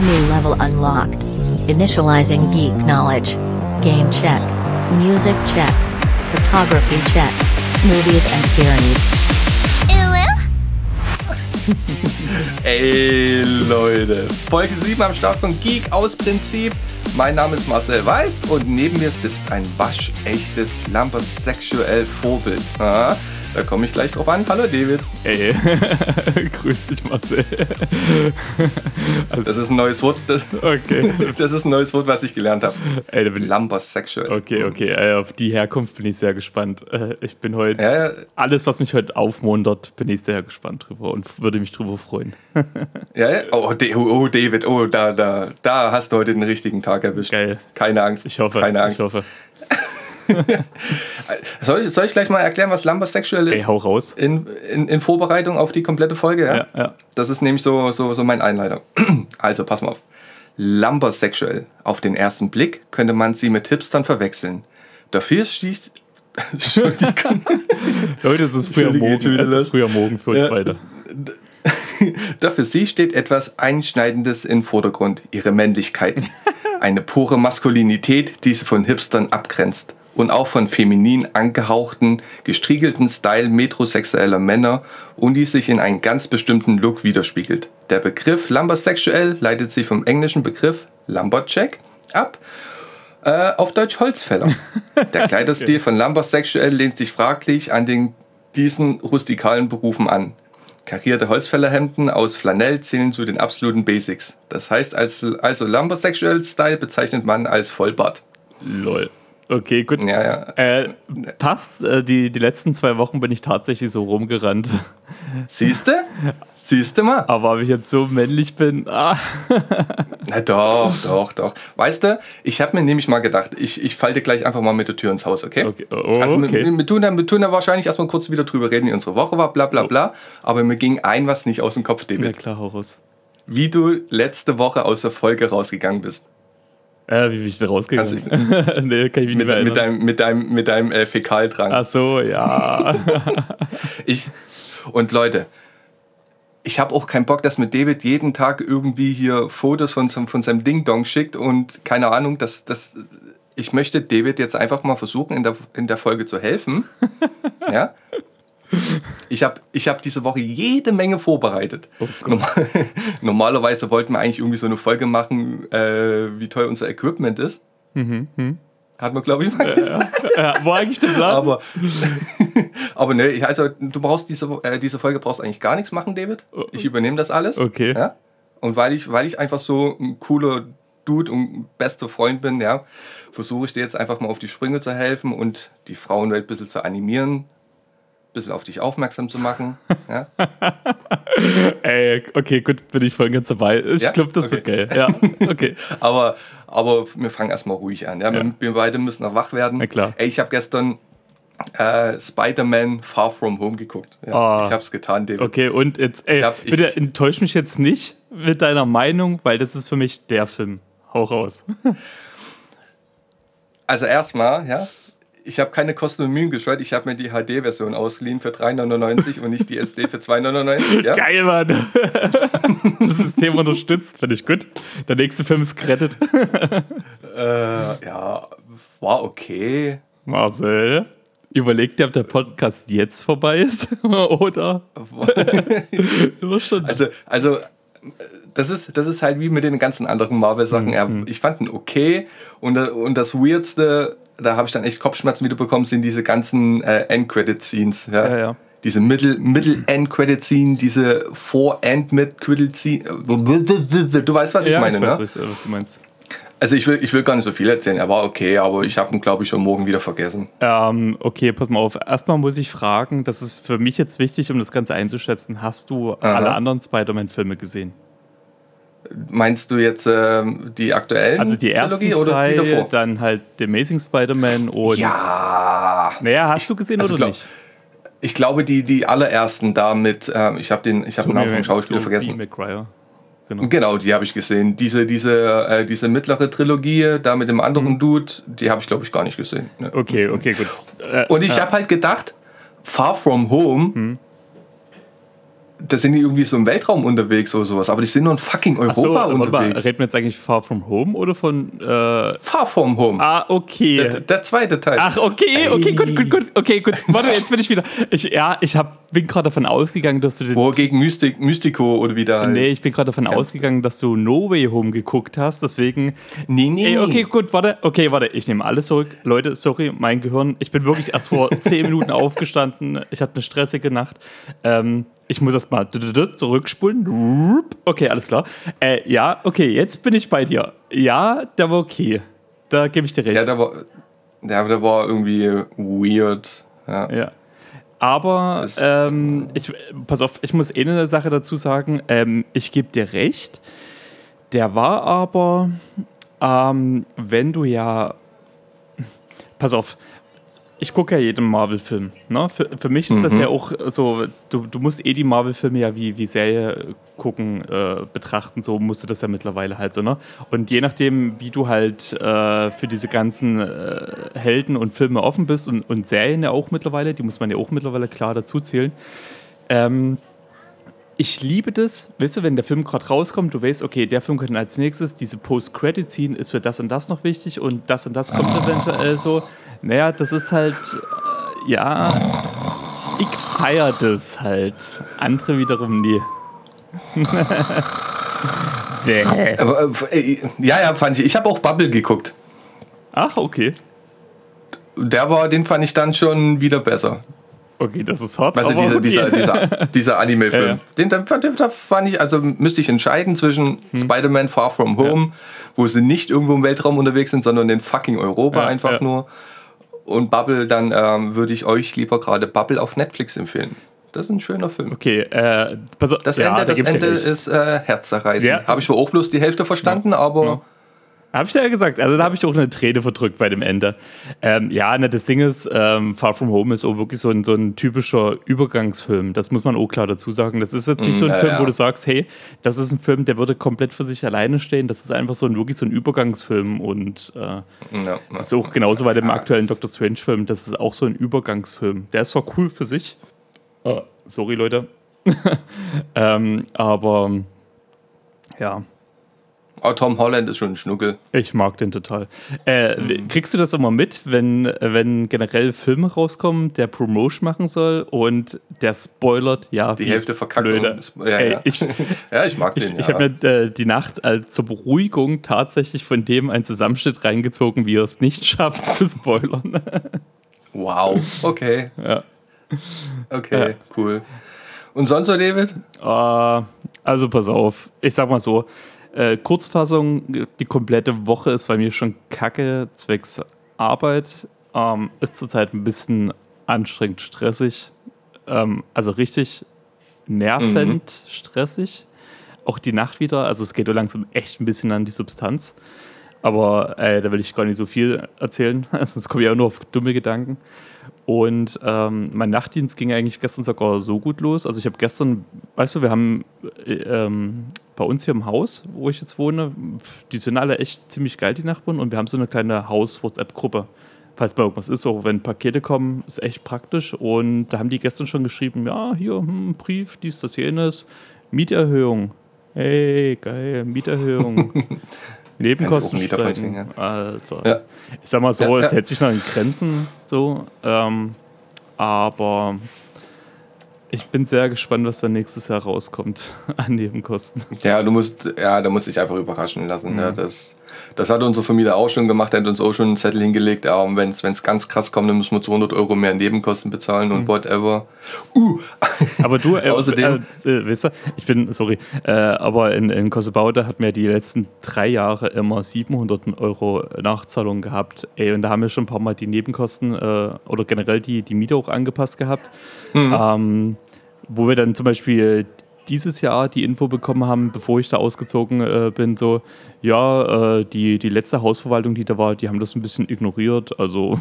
New level unlocked. Initializing geek knowledge. Game check. Music check. Photography check. Movies and series. Ey Leute, Folge 7 am Start von Geek aus Prinzip. Mein Name ist Marcel Weiß und neben mir sitzt ein waschechtes Lampers sexuell Vorbild. Ah, da komme ich gleich drauf an. Hallo David. Ey, grüß dich Marcel. Das ist ein neues Wort. Das, Okay. das ist ein neues Wort, was ich gelernt habe. Ey, da bin sexuell. okay, okay, äh, auf die Herkunft bin ich sehr gespannt. Äh, ich bin heute, Ja, ja. alles was mich heute aufmuntert, bin ich sehr gespannt drüber und würde mich drüber freuen. Ja, ja. Oh, Da- oh, oh, David, oh, da, da, da hast du heute den richtigen Tag erwischt. Geil. Keine Angst. Ich hoffe, Keine Angst. ich hoffe. Soll, ich, soll ich gleich mal erklären, was Lampers sexuell Ey, ist? hau raus. in, in, in Vorbereitung auf die komplette Folge, ja? Ja, ja. Das ist nämlich so, so, so mein Einleiter. Also, pass mal auf. Lumbersexuell. Auf den ersten Blick könnte man sie mit Hipstern verwechseln. Dafür. Entschuldigung. Leute, es ist früher morgen. Es ist früher morgen für uns Ja. beide. Dafür sie steht etwas Einschneidendes im Vordergrund. Ihre Männlichkeit. Eine pure Maskulinität, die sie von Hipstern abgrenzt. Und auch von feminin angehauchten, gestriegelten Style metrosexueller Männer und die sich in einen ganz bestimmten Look widerspiegelt. Der Begriff Lumbersexuell leitet sich vom englischen Begriff Lumberjack ab, äh, auf Deutsch Holzfäller. Der Kleiderstil von Lumbersexuell lehnt sich fraglich an den, diesen rustikalen Berufen an. Karierte Holzfällerhemden aus Flanell zählen zu den absoluten Basics. Das heißt, als, also Lumbersexual Style bezeichnet man als Vollbart. Lol. Okay, gut. Ja, ja. Äh, passt, äh, die, die letzten zwei Wochen bin ich tatsächlich so rumgerannt. Siehste? Siehste mal? Aber ob ich jetzt so männlich bin, ah, Na doch, doch, doch. Weißt du, ich habe mir nämlich mal gedacht, ich, ich falle dir gleich einfach mal mit der Tür ins Haus, okay? Okay, oh, Also okay. wir, wir, tun da, wir tun da wahrscheinlich erstmal kurz wieder drüber reden, wie unsere Woche war, bla bla bla. Aber mir ging ein was nicht aus dem Kopf, na David. klar, hau raus. Wie du letzte Woche aus der Folge rausgegangen bist. Äh, wie bin ich da rausgegangen? Kannst nee, kann ich mich nicht Mit, mehr mit deinem, mit deinem, mit deinem äh, Fäkaldrang. Ach so, ja. Ich, und Leute, ich habe auch keinen Bock, dass mir David jeden Tag irgendwie hier Fotos von, seinem- von seinem Ding-Dong schickt und keine Ahnung, dass das. Ich möchte David jetzt einfach mal versuchen, in der, in der Folge zu helfen. ja. Ich habe ich hab diese Woche jede Menge vorbereitet. Oh Normal, normalerweise wollten wir eigentlich irgendwie so eine Folge machen, äh, wie toll unser Equipment ist. Hat man, glaube ich, mal gesagt. ja, war eigentlich der Plan? Aber, aber ne, ich- also du brauchst diese, äh, diese Folge brauchst eigentlich gar nichts machen, David. Ich übernehme das alles. Okay. Ja? Und weil ich, weil ich einfach so ein cooler Dude und bester Freund bin, ja, versuche ich dir jetzt einfach mal auf die Sprünge zu helfen und die Frauenwelt ein bisschen zu animieren, ein bisschen auf dich aufmerksam zu machen. Ja? Ey, okay, gut, bin ich voll ganz dabei. Ich Ja? glaube, das wird geil. Ja, okay. Aber, aber wir fangen erstmal ruhig an. Ja? Ja. Wir, wir beide müssen noch wach werden. Na klar. Ey, ich habe gestern äh, Spider-Man Far From Home geguckt. Ja, Ah. Ich habe es getan, David. Okay, und jetzt, ey, Ich hab- ich- bitte enttäusch mich jetzt nicht mit deiner Meinung, weil das ist für mich der Film. Hau raus. Also erstmal, ja, ich habe keine Kosten und Mühen gescheut. Ich habe mir die HD-Version ausgeliehen für 3,99 und nicht die SD für 2,99. Ja? Geil, Mann. Das System unterstützt, finde ich gut. Der nächste Film ist gerettet. Äh, ja, war okay. Marcel, überleg dir, ob der Podcast jetzt vorbei ist oder. Also, also das ist, das ist halt wie mit den ganzen anderen Marvel-Sachen. Ja, ich fand ihn okay. Und, und das Weirdste, da habe ich dann echt Kopfschmerzen wieder bekommen, sind diese ganzen äh, End-Credit-Scenes. Ja? Ja, ja. Diese Middle- Middle-End-Credit-Scene, diese Vor-End-Mid-Credit-Scene. Du weißt, was ich ja, meine, ich weiß, ne? was, du meinst. Also ich will, ich will gar nicht so viel erzählen. Er war okay, aber ich habe ihn, glaube ich, schon morgen wieder vergessen. Ähm, okay, pass mal auf. Erstmal muss ich fragen, das ist für mich jetzt wichtig, um das Ganze einzuschätzen. Hast du alle anderen Spider-Man-Filme gesehen? Meinst du jetzt ähm, die aktuellen Also die ersten Trilogie oder drei, die davor? dann halt The Amazing Spider-Man und... Ja, Naja, hast du gesehen also oder glaub- nicht? ich glaube die, die allerersten da mit, ähm, ich habe den, ich habe den Namen vom Schauspieler vergessen. Maguire. Genau. Genau, die habe ich gesehen. Diese, diese, äh, diese mittlere Trilogie da mit dem anderen Mhm. Dude, die habe ich glaube ich gar nicht gesehen. Ne? Okay, okay, gut. Äh, Und ich habe halt gedacht, Far From Home Mhm. Da sind die irgendwie so im Weltraum unterwegs oder sowas, aber die sind nur in fucking Europa mal, unterwegs. reden wir jetzt eigentlich Far From Home oder von. Äh, Far From Home. ah, okay. Der, der zweite Teil. Ach, okay, okay, gut, gut, gut. Okay, gut. Warte, jetzt bin ich wieder. Ich, ja, ich hab, bin gerade davon ausgegangen, dass du den. Er gegen Mystic, Mystico oder wie der heißt. Nee, ich bin gerade davon ausgegangen, dass du No Way Home geguckt hast, deswegen. Nee, nee, Ey, okay, gut, warte. Okay, warte, ich nehme alles zurück. Leute, sorry, mein Gehirn. Ich bin wirklich erst vor 10 Minuten aufgestanden. Ich hatte eine stressige Nacht. Ähm, ich muss erst mal zurückspulen. Okay, alles klar. Äh, ja, okay, jetzt bin ich bei dir. Ja, der war okay. Da gebe ich dir recht. Ja, der war, der, der war irgendwie weird. Ja. Ja. Aber Das- ähm, ich, pass auf, ich muss eh eine Sache dazu sagen. Ähm, ich gebe dir recht. Der war aber, ähm, wenn du ja. Pass auf, ich gucke ja jeden Marvel-Film. Ne? Für, für mich ist das ja auch so, du, du musst eh die Marvel-Filme ja wie, wie Serie gucken, äh, betrachten, so musst du das ja mittlerweile halt so. Ne? Und je nachdem, wie du halt äh, für diese ganzen äh, Helden und Filme offen bist und, und Serien ja auch mittlerweile, die muss man ja auch mittlerweile klar dazu zählen. Ähm, ich liebe das, weißt du, wenn der Film gerade rauskommt, du weißt, okay, der Film könnte als nächstes, diese Post-Credit-Scene ist für das und das noch wichtig und das und das kommt eventuell so. Naja, das ist halt, äh, ja, ich feiere das halt. Andere wiederum nie. Aber, äh, ja, ja, fand ich. Ich habe auch Bubble geguckt. Ach, okay. Der war, den fand ich dann schon wieder besser. Okay, das ist hart. Also dieser, okay. dieser, dieser, dieser Anime-Film. Ja, ja. Den, den, den, fand ich, also müsste ich entscheiden zwischen Hm. Spider-Man Far From Home, wo sie nicht irgendwo im Weltraum unterwegs sind, sondern in fucking Europa Ja, einfach ja. nur. Und Bubble, dann ähm, würde ich euch lieber gerade Bubble auf Netflix empfehlen. Das ist ein schöner Film. Okay, äh, pass auf. Das ja, Ende, da das Ende recht. ist äh, herzzerreißend. Ja. Habe ich zwar auch bloß die Hälfte verstanden, aber Habe ich ja gesagt. Also da habe ich auch eine Träne verdrückt bei dem Ende. Ähm, ja, ne, das Ding ist, ähm, Far From Home ist auch wirklich so ein, so ein typischer Übergangsfilm. Das muss man auch klar dazu sagen. Das ist jetzt nicht so ein Mm, ja, Film, ja. wo du sagst, hey, das ist ein Film, der würde komplett für sich alleine stehen. Das ist einfach so ein wirklich so ein Übergangsfilm und äh, ja, ja. das ist auch genauso bei dem aktuellen Doctor Strange-Film. Das ist auch so ein Übergangsfilm. Der ist zwar cool für sich. Sorry, Leute. ähm, aber ja, Aber Tom Holland ist schon ein Schnuckel. ich mag den total. Äh, Kriegst du das immer mit, wenn, wenn generell Filme rauskommen, der Promotion machen soll und der spoilert, ja, Die Hälfte verkackt. blöde. und- Ja, Ey, ja. Ich, ja, ich mag ich, den. ich ja. habe mir äh, die Nacht äh, zur Beruhigung tatsächlich von dem einen Zusammenschnitt reingezogen, wie er es nicht schafft zu spoilern. Wow, okay. Ja. Okay, cool. Und sonst so, David? Äh, also pass auf, ich sag mal so, äh, Kurzfassung, die komplette Woche ist bei mir schon kacke, zwecks Arbeit. Ähm, ist zurzeit ein bisschen anstrengend, stressig. Ähm, also richtig nervend stressig. Auch die Nacht wieder, also es geht so langsam echt ein bisschen an die Substanz. Aber äh, da will ich gar nicht so viel erzählen, sonst komme ich auch nur auf dumme Gedanken. Und ähm, mein Nachtdienst ging eigentlich gestern sogar so gut los. Also ich habe gestern, weißt du, wir haben äh, ähm, bei uns hier im Haus, wo ich jetzt wohne, die sind alle echt ziemlich geil, die Nachbarn. Und wir haben so eine kleine Haus-WhatsApp-Gruppe. Falls mal irgendwas ist, auch wenn Pakete kommen, ist echt praktisch. Und da haben die gestern schon geschrieben, ja, hier, hm, Brief, dies, das, jenes, Mieterhöhung. Hey, geil, Mieterhöhung. Nebenkosten steigen. Also, Ja. ich sag mal so, Ja, es ja. hält sich noch in Grenzen so. Ähm, aber ich bin sehr gespannt, was dann nächstes Jahr rauskommt an Nebenkosten. Ja, du musst, ja, da musst dich einfach überraschen lassen. Mhm. Ne? Das, das hat unsere Familie auch schon gemacht, der hat uns auch schon einen Zettel hingelegt, aber wenn es ganz krass kommt, dann müssen wir 200 Euro mehr Nebenkosten bezahlen Mhm. und whatever. Uh, Aber du, äh, Außerdem- äh, äh, weißt du, ich bin, sorry, äh, aber in, in Kossebaude hat mir die letzten drei Jahre immer 700 Euro Nachzahlung gehabt. Ey, und da haben wir schon ein paar Mal die Nebenkosten äh, oder generell die, die Miete auch angepasst gehabt. Ähm, wo wir dann zum Beispiel dieses Jahr die Info bekommen haben, bevor ich da ausgezogen äh, bin, so, ja, äh, die, die letzte Hausverwaltung, die da war, die haben das ein bisschen ignoriert. Also,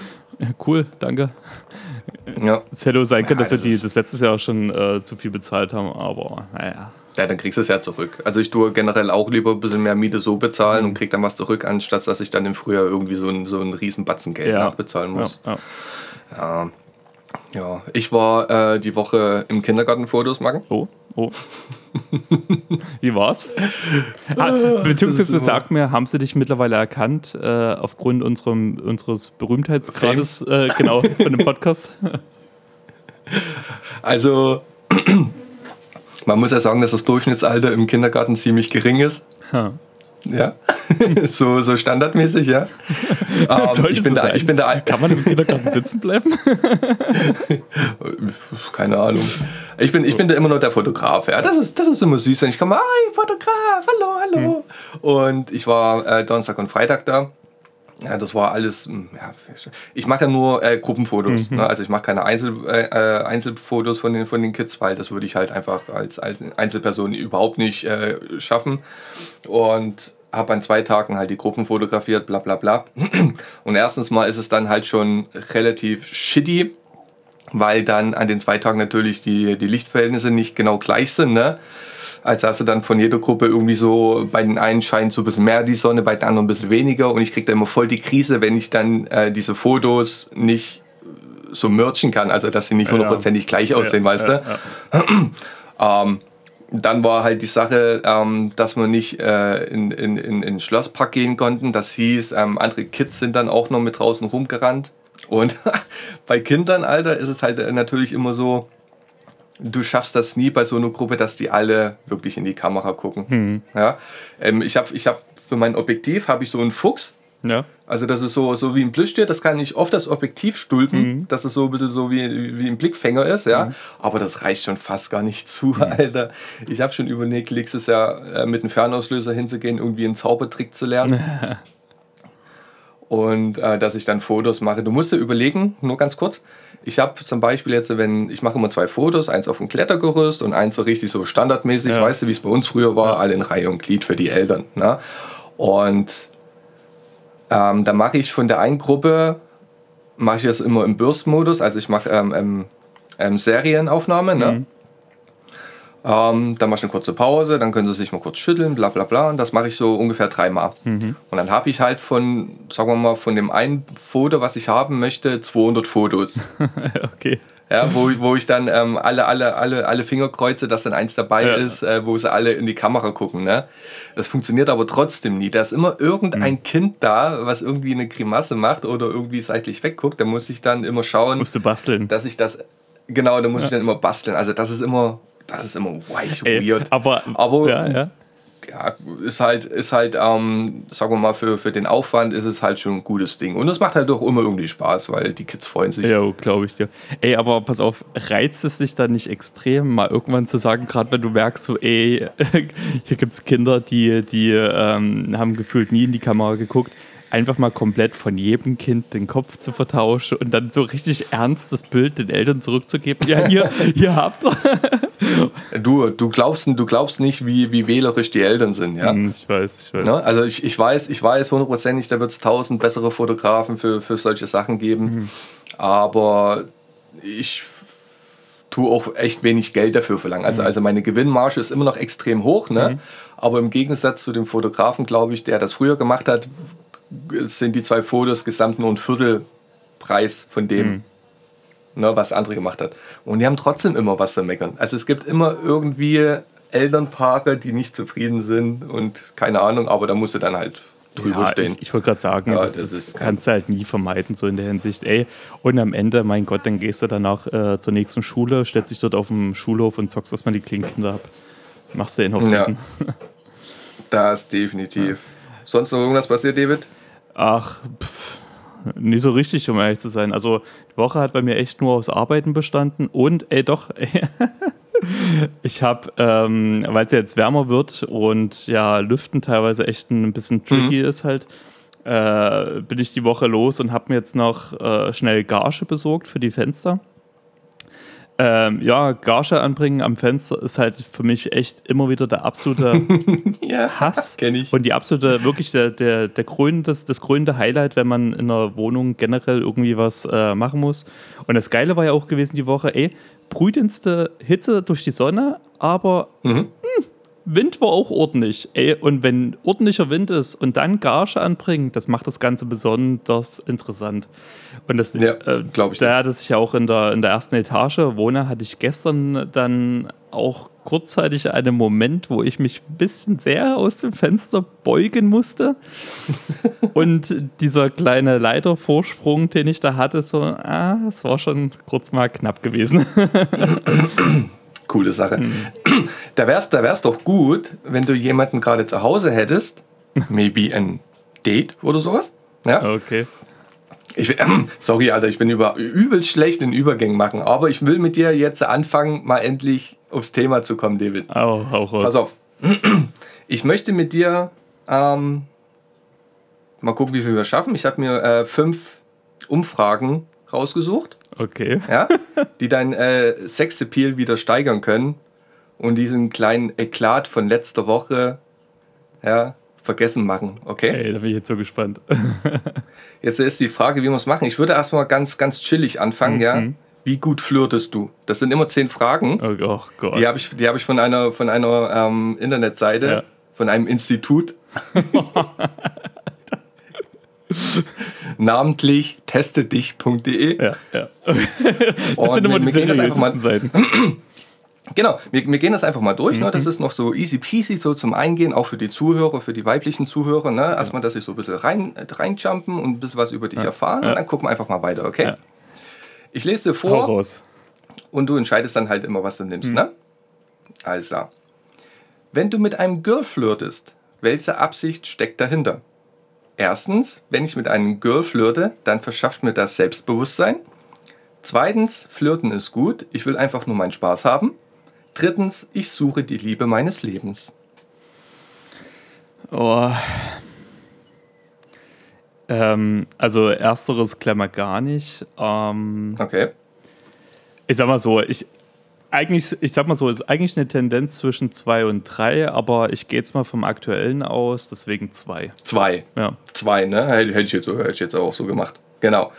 cool, danke. ja. Es hätte sein können, Ja, dass wir das die, ist- das letztes Jahr schon äh, zu viel bezahlt haben, aber naja. ja, dann kriegst du es ja zurück. Also ich tue generell auch lieber ein bisschen mehr Miete so bezahlen Mhm. und krieg dann was zurück, anstatt dass ich dann im Frühjahr irgendwie so einen, so einen riesen Batzen Geld Ja. nachbezahlen muss. ja. Ja. Ja, ich war äh, die Woche im Kindergarten Fotos machen. Oh, oh. Wie war's? Ah, beziehungsweise sag mir, haben sie dich mittlerweile erkannt äh, aufgrund unserem, unseres Berühmtheitsgrades, äh, genau, von dem Podcast? Also, man muss ja sagen, dass das Durchschnittsalter im Kindergarten ziemlich gering ist. Ha. Ja, so, so standardmäßig, ja. Ähm, Sollte ich, bin da, ich bin da, Kann man im Kindergarten sitzen bleiben? keine Ahnung. Ich bin, ich bin da immer noch der Fotograf. Ja, das ist, das ist immer süß. Ich komme, hi, Fotograf, hallo, hallo. Und ich war äh, Donnerstag und Freitag da. Ja, das war alles, hm, ja, ich mache ja nur äh, Gruppenfotos. Ne? Also ich mache keine Einzel, äh, äh, Einzelfotos von den, von den Kids, weil das würde ich halt einfach als, als Einzelperson überhaupt nicht äh, schaffen. Und habe an zwei Tagen halt die Gruppen fotografiert, bla bla bla. Und erstens mal ist es dann halt schon relativ shitty, weil dann an den zwei Tagen natürlich die, die Lichtverhältnisse nicht genau gleich sind. Ne? Also hast du dann von jeder Gruppe irgendwie so, bei den einen scheint so ein bisschen mehr die Sonne, bei den anderen ein bisschen weniger und ich kriege da immer voll die Krise, wenn ich dann äh, diese Fotos nicht so merchen kann, also dass sie nicht Ja. hundertprozentig gleich aussehen, weißt du. Ja, ja. Ähm, dann war halt die Sache, ähm, dass wir nicht äh, in, in, in, in den Schlosspark gehen konnten. Das hieß, ähm, andere Kids sind dann auch noch mit draußen rumgerannt. Und bei Kindern, Alter, ist es halt äh, natürlich immer so, du schaffst das nie bei so einer Gruppe, dass die alle wirklich in die Kamera gucken. Ja? Ähm, ich habe ich hab für mein Objektiv habe ich so einen Fuchs. ja. Also das ist so, so wie ein Plüschtier, das kann ich auf das Objektiv stülpen, dass es so ein bisschen so wie, wie ein Blickfänger ist, ja. Aber das reicht schon fast gar nicht zu, Alter. Ich habe schon überlegt, nächstes Jahr äh, mit einem Fernauslöser hinzugehen, irgendwie einen Zaubertrick zu lernen. Und äh, dass ich dann Fotos mache. Du musst dir überlegen, nur ganz kurz. Ich habe zum Beispiel jetzt, wenn ich mache immer zwei Fotos, eins auf dem Klettergerüst und eins so richtig so standardmäßig, Ja. weißt du, wie es bei uns früher war, alle in Reihe und Glied für die Eltern. Ne? Und ähm, da mache ich von der einen Gruppe, mache ich das immer im Burst-Modus, also ich mache ähm, ähm, ähm, Serienaufnahme. Ne? Ähm, dann mache ich eine kurze Pause, dann können sie sich mal kurz schütteln, bla bla bla. Und das mache ich so ungefähr dreimal. Und dann habe ich halt von, sagen wir mal, von dem einen Foto, was ich haben möchte, 200 Fotos. Okay. Ja, wo, wo ich dann ähm, alle, alle, alle, alle Finger kreuze, dass dann eins dabei Ja. ist, äh, wo sie alle in die Kamera gucken. Ne? Das funktioniert aber trotzdem nie. Da ist immer irgendein Mhm. Kind da, was irgendwie eine Grimasse macht oder irgendwie seitlich wegguckt. Da muss ich dann immer schauen, Musst du basteln. dass ich das. Genau, da muss ich dann immer basteln. Also das ist immer, das ist immer weich Ey, weird. aber, Aber- ja, ja. ja, ist halt, ist halt, ähm, sagen wir mal, für, für den Aufwand ist es halt schon ein gutes Ding. Und es macht halt auch immer irgendwie Spaß, weil die Kids freuen sich. Ja, glaube ich dir. Ey, aber pass auf, reizt es dich dann nicht extrem, mal irgendwann zu sagen, gerade wenn du merkst, so, ey, hier gibt es Kinder, die, die ähm, haben gefühlt nie in die Kamera geguckt, einfach mal komplett von jedem Kind den Kopf zu vertauschen und dann so richtig ernst das Bild den Eltern zurückzugeben. Ja, hier, hier habt ihr. Du, du glaubst, du glaubst nicht, wie, wie wählerisch die Eltern sind, ja. Hm, Ich weiß, ich weiß. Ne? Also ich, ich weiß, ich weiß hundertprozentig, da wird es tausend bessere Fotografen für, für solche Sachen geben. Mhm. Aber ich tue auch echt wenig Geld dafür verlangen. Mhm. Also, also meine Gewinnmarge ist immer noch extrem hoch, ne? Aber im Gegensatz zu dem Fotografen, glaube ich, der das früher gemacht hat, sind die zwei Fotos gesamt nur ein Viertelpreis von dem, Mhm. ne, was der andere gemacht hat. Und die haben trotzdem immer was zu meckern. Also es gibt immer irgendwie Elternpaare, die nicht zufrieden sind und keine Ahnung, aber da musst du dann halt drüber Ja, stehen. Ich, ich wollte gerade sagen, Ja, das, das ist- kannst du halt nie vermeiden, so in der Hinsicht. Ey, und am Ende, mein Gott, dann gehst du danach äh, zur nächsten Schule, stellst dich dort auf dem Schulhof und zockst erstmal die Klinkenkinder ab. Machst du den auf Ja. Das definitiv. Sonst noch irgendwas passiert, David? Ach, pff, nicht so richtig, um ehrlich zu sein. Also, die Woche hat bei mir echt nur aus Arbeiten bestanden und, ey, doch, ich habe, ähm, weil es ja jetzt wärmer wird und ja, Lüften teilweise echt ein bisschen tricky ist halt, äh, bin ich die Woche los und habe mir jetzt noch äh, schnell Gage besorgt für die Fenster. Ähm, ja, Gage anbringen am Fenster ist halt für mich echt immer wieder der absolute Ja, Hass. kenn ich. Und die absolute, wirklich der, der, der grün, das, das grünende Highlight, wenn man in einer Wohnung generell irgendwie was äh, machen muss. Und das Geile war ja auch gewesen die Woche, ey, brütendste Hitze durch die Sonne, aber Mhm. mh, Wind war auch ordentlich. Ey, und wenn ordentlicher Wind ist und dann Gage anbringen, das macht das Ganze besonders interessant. Und das, Ja, äh, glaub ich Da, dass ich ja auch in der, in der ersten Etage wohne, hatte ich gestern dann auch kurzzeitig einen Moment, wo ich mich ein bisschen sehr aus dem Fenster beugen musste. und dieser kleine Leitervorsprung, den ich da hatte, so, ah, das war schon kurz mal knapp gewesen. Coole Sache. Hm. Da wär's, da wär's doch gut, wenn du jemanden gerade zu Hause hättest, maybe ein Date oder sowas. Ja? Okay. Ich, will- sorry, Alter, ich bin über, übelst schlecht in Übergängen machen, aber ich will mit dir jetzt anfangen, mal endlich aufs Thema zu kommen, David. Au, hau raus. Pass auf. Ich möchte mit dir ähm, mal gucken, wie viel wir schaffen. Ich habe mir äh, fünf Umfragen rausgesucht, Okay. ja, die dein äh, Sexappeal wieder steigern können und diesen kleinen Eklat von letzter Woche ja, vergessen machen. Okay? Ey, da bin ich jetzt so gespannt. Jetzt ist die Frage, wie wir es machen. Ich würde erstmal ganz, ganz chillig anfangen, ja. Wie gut flirtest du? Das sind immer zehn Fragen. Oh, oh Gott. Die habe ich, die hab ich von einer, von einer ähm, Internetseite, Ja. von einem Institut. Namentlich testedich.de. ja, ja. Das Und sind immer die seriösesten Seiten. Genau, wir, wir gehen das einfach mal durch. Ne? Mhm. Das ist noch so easy peasy, so zum Eingehen, auch für die Zuhörer, für die weiblichen Zuhörer. Ne? Erstmal, dass sie so ein bisschen rein, reinjumpen und ein bisschen was über dich erfahren. Ja. Und dann gucken wir einfach mal weiter, okay? Ja. Ich lese dir Hau vor raus. und du entscheidest dann halt immer, was du nimmst. Mhm. Ne? Alles klar. Wenn du mit einem Girl flirtest, welche Absicht steckt dahinter? Erstens, wenn ich mit einem Girl flirte, dann verschafft mir das Selbstbewusstsein. Zweitens, flirten ist gut, ich will einfach nur meinen Spaß haben. Drittens, ich suche die Liebe meines Lebens. Oh. Ähm, also ersteres klemmer gar nicht. Ähm, Okay. ich sag mal so, ich eigentlich, ich sag mal so, ist eigentlich eine Tendenz zwischen zwei und drei, aber ich gehe jetzt mal vom aktuellen aus, deswegen zwei. Zwei. Ja. Zwei, ne? Hätte ich, jetzt, hätte ich jetzt auch so gemacht. Genau.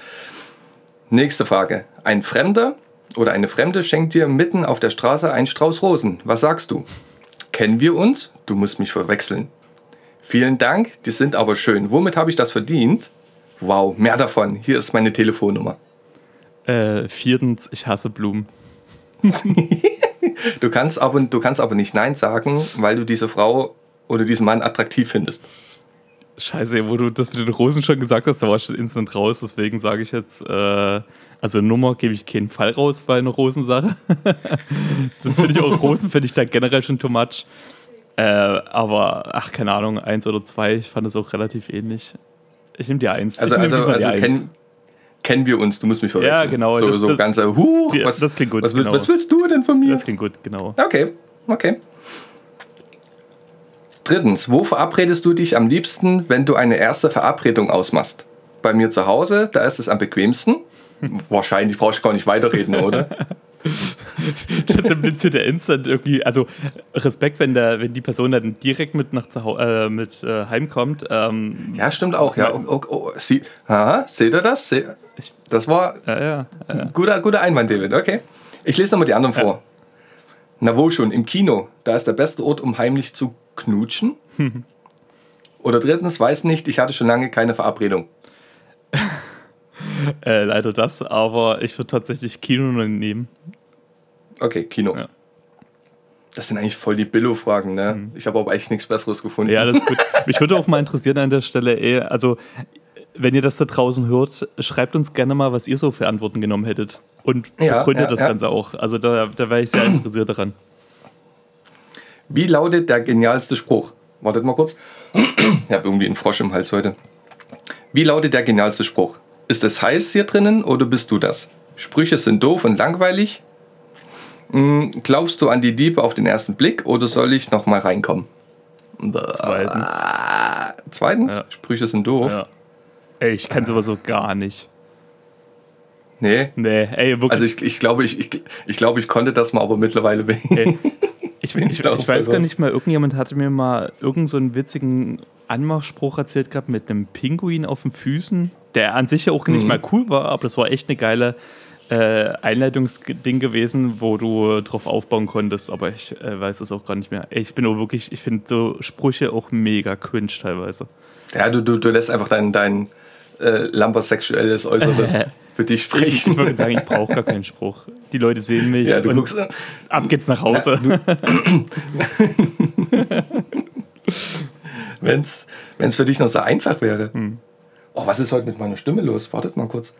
Nächste Frage. Ein Fremder oder eine Fremde schenkt dir mitten auf der Straße einen Strauß Rosen. Was sagst du? Kennen wir uns? Du musst mich verwechseln. Vielen Dank, die sind aber schön. Womit habe ich das verdient? Wow, mehr davon. Hier ist meine Telefonnummer. Äh, viertens, ich hasse Blumen. Du kannst, aber, du kannst aber nicht Nein sagen, weil du diese Frau oder diesen Mann attraktiv findest. Scheiße, wo du das mit den Rosen schon gesagt hast, da war ich schon instant raus. Deswegen sage ich jetzt, äh, also Nummer gebe ich keinen Fall raus bei einer Rosensache. das finde ich auch, Rosen finde ich da generell schon too much. Äh, aber, ach, keine Ahnung, eins oder zwei, ich fand es auch relativ ähnlich. Ich nehme die eins. Also, also, diesmal die also Eins. kennen, wir uns, du musst mich verwechseln. Ja, genau, So, das- so das- ganze, huch, was, das klingt gut, was, genau. was willst du denn von mir? Das klingt gut, genau. Okay, okay. Drittens, wo verabredest du dich am liebsten, wenn du eine erste Verabredung ausmachst? Bei mir zu Hause, da ist es am bequemsten. Wahrscheinlich brauche ich gar nicht weiterreden, oder? Das impliziert ja instant irgendwie, also Respekt, wenn, der, wenn die Person dann direkt mit nach äh, mit äh, heimkommt. Ähm, Ja, stimmt auch. Ja, oh, oh, oh, sie, aha, seht ihr das? Se, das war ja, ja, ein guter, guter Einwand, David. Okay. Ich lese nochmal die anderen vor. Na wo schon, im Kino. Da ist der beste Ort, um heimlich zu knutschen. Oder drittens, weiß nicht, ich hatte schon lange keine Verabredung. Äh, leider das, aber ich würde tatsächlich Kino nehmen. Okay, Kino. Ja. Das sind eigentlich voll die Billo-Fragen, ne? Ich habe aber echt nichts Besseres gefunden. Ja, das ist gut. Mich würde auch mal interessieren an der Stelle, ey, also wenn ihr das da draußen hört, schreibt uns gerne mal, was ihr so für Antworten genommen hättet. Und begründet ja, das ja. Ganze auch. Also da, da wäre ich sehr interessiert daran. Wie lautet der genialste Spruch? Wartet mal kurz. Ich habe irgendwie einen Frosch im Hals heute. Wie lautet der genialste Spruch? Ist es heiß hier drinnen oder bist du das? Sprüche sind doof und langweilig. Hm, glaubst du an die Liebe auf den ersten Blick oder soll ich noch mal reinkommen? Zweitens. Zweitens, Ja. Sprüche sind doof. Ja. Ey, ich kann sowas so gar nicht. Nee. Nee, ey, wirklich. Also ich, ich glaube, ich, ich, ich glaube, ich konnte das mal, aber mittlerweile bin Ey, ich, Bin ich, ich ich, weiß gar nicht mal, irgendjemand hatte mir mal irgendeinen so einen witzigen Anmachspruch erzählt gehabt mit einem Pinguin auf den Füßen, der an sich ja auch Mhm. nicht mal cool war, aber das war echt eine geile, äh, Einleitungsding gewesen, wo du drauf aufbauen konntest, aber ich äh, weiß es auch gar nicht mehr. Ich bin auch wirklich, ich finde so Sprüche auch mega cringe teilweise. Ja, du, du, du lässt einfach dein, dein äh, lampersexuelles Äußeres für dich Ich sprechen. würde sagen, ich brauche gar keinen Spruch. Die Leute sehen mich Ja, du guckst. ab geht's nach Hause. Wenn es für dich noch so einfach wäre. Oh, was ist heute mit meiner Stimme los? Wartet mal kurz.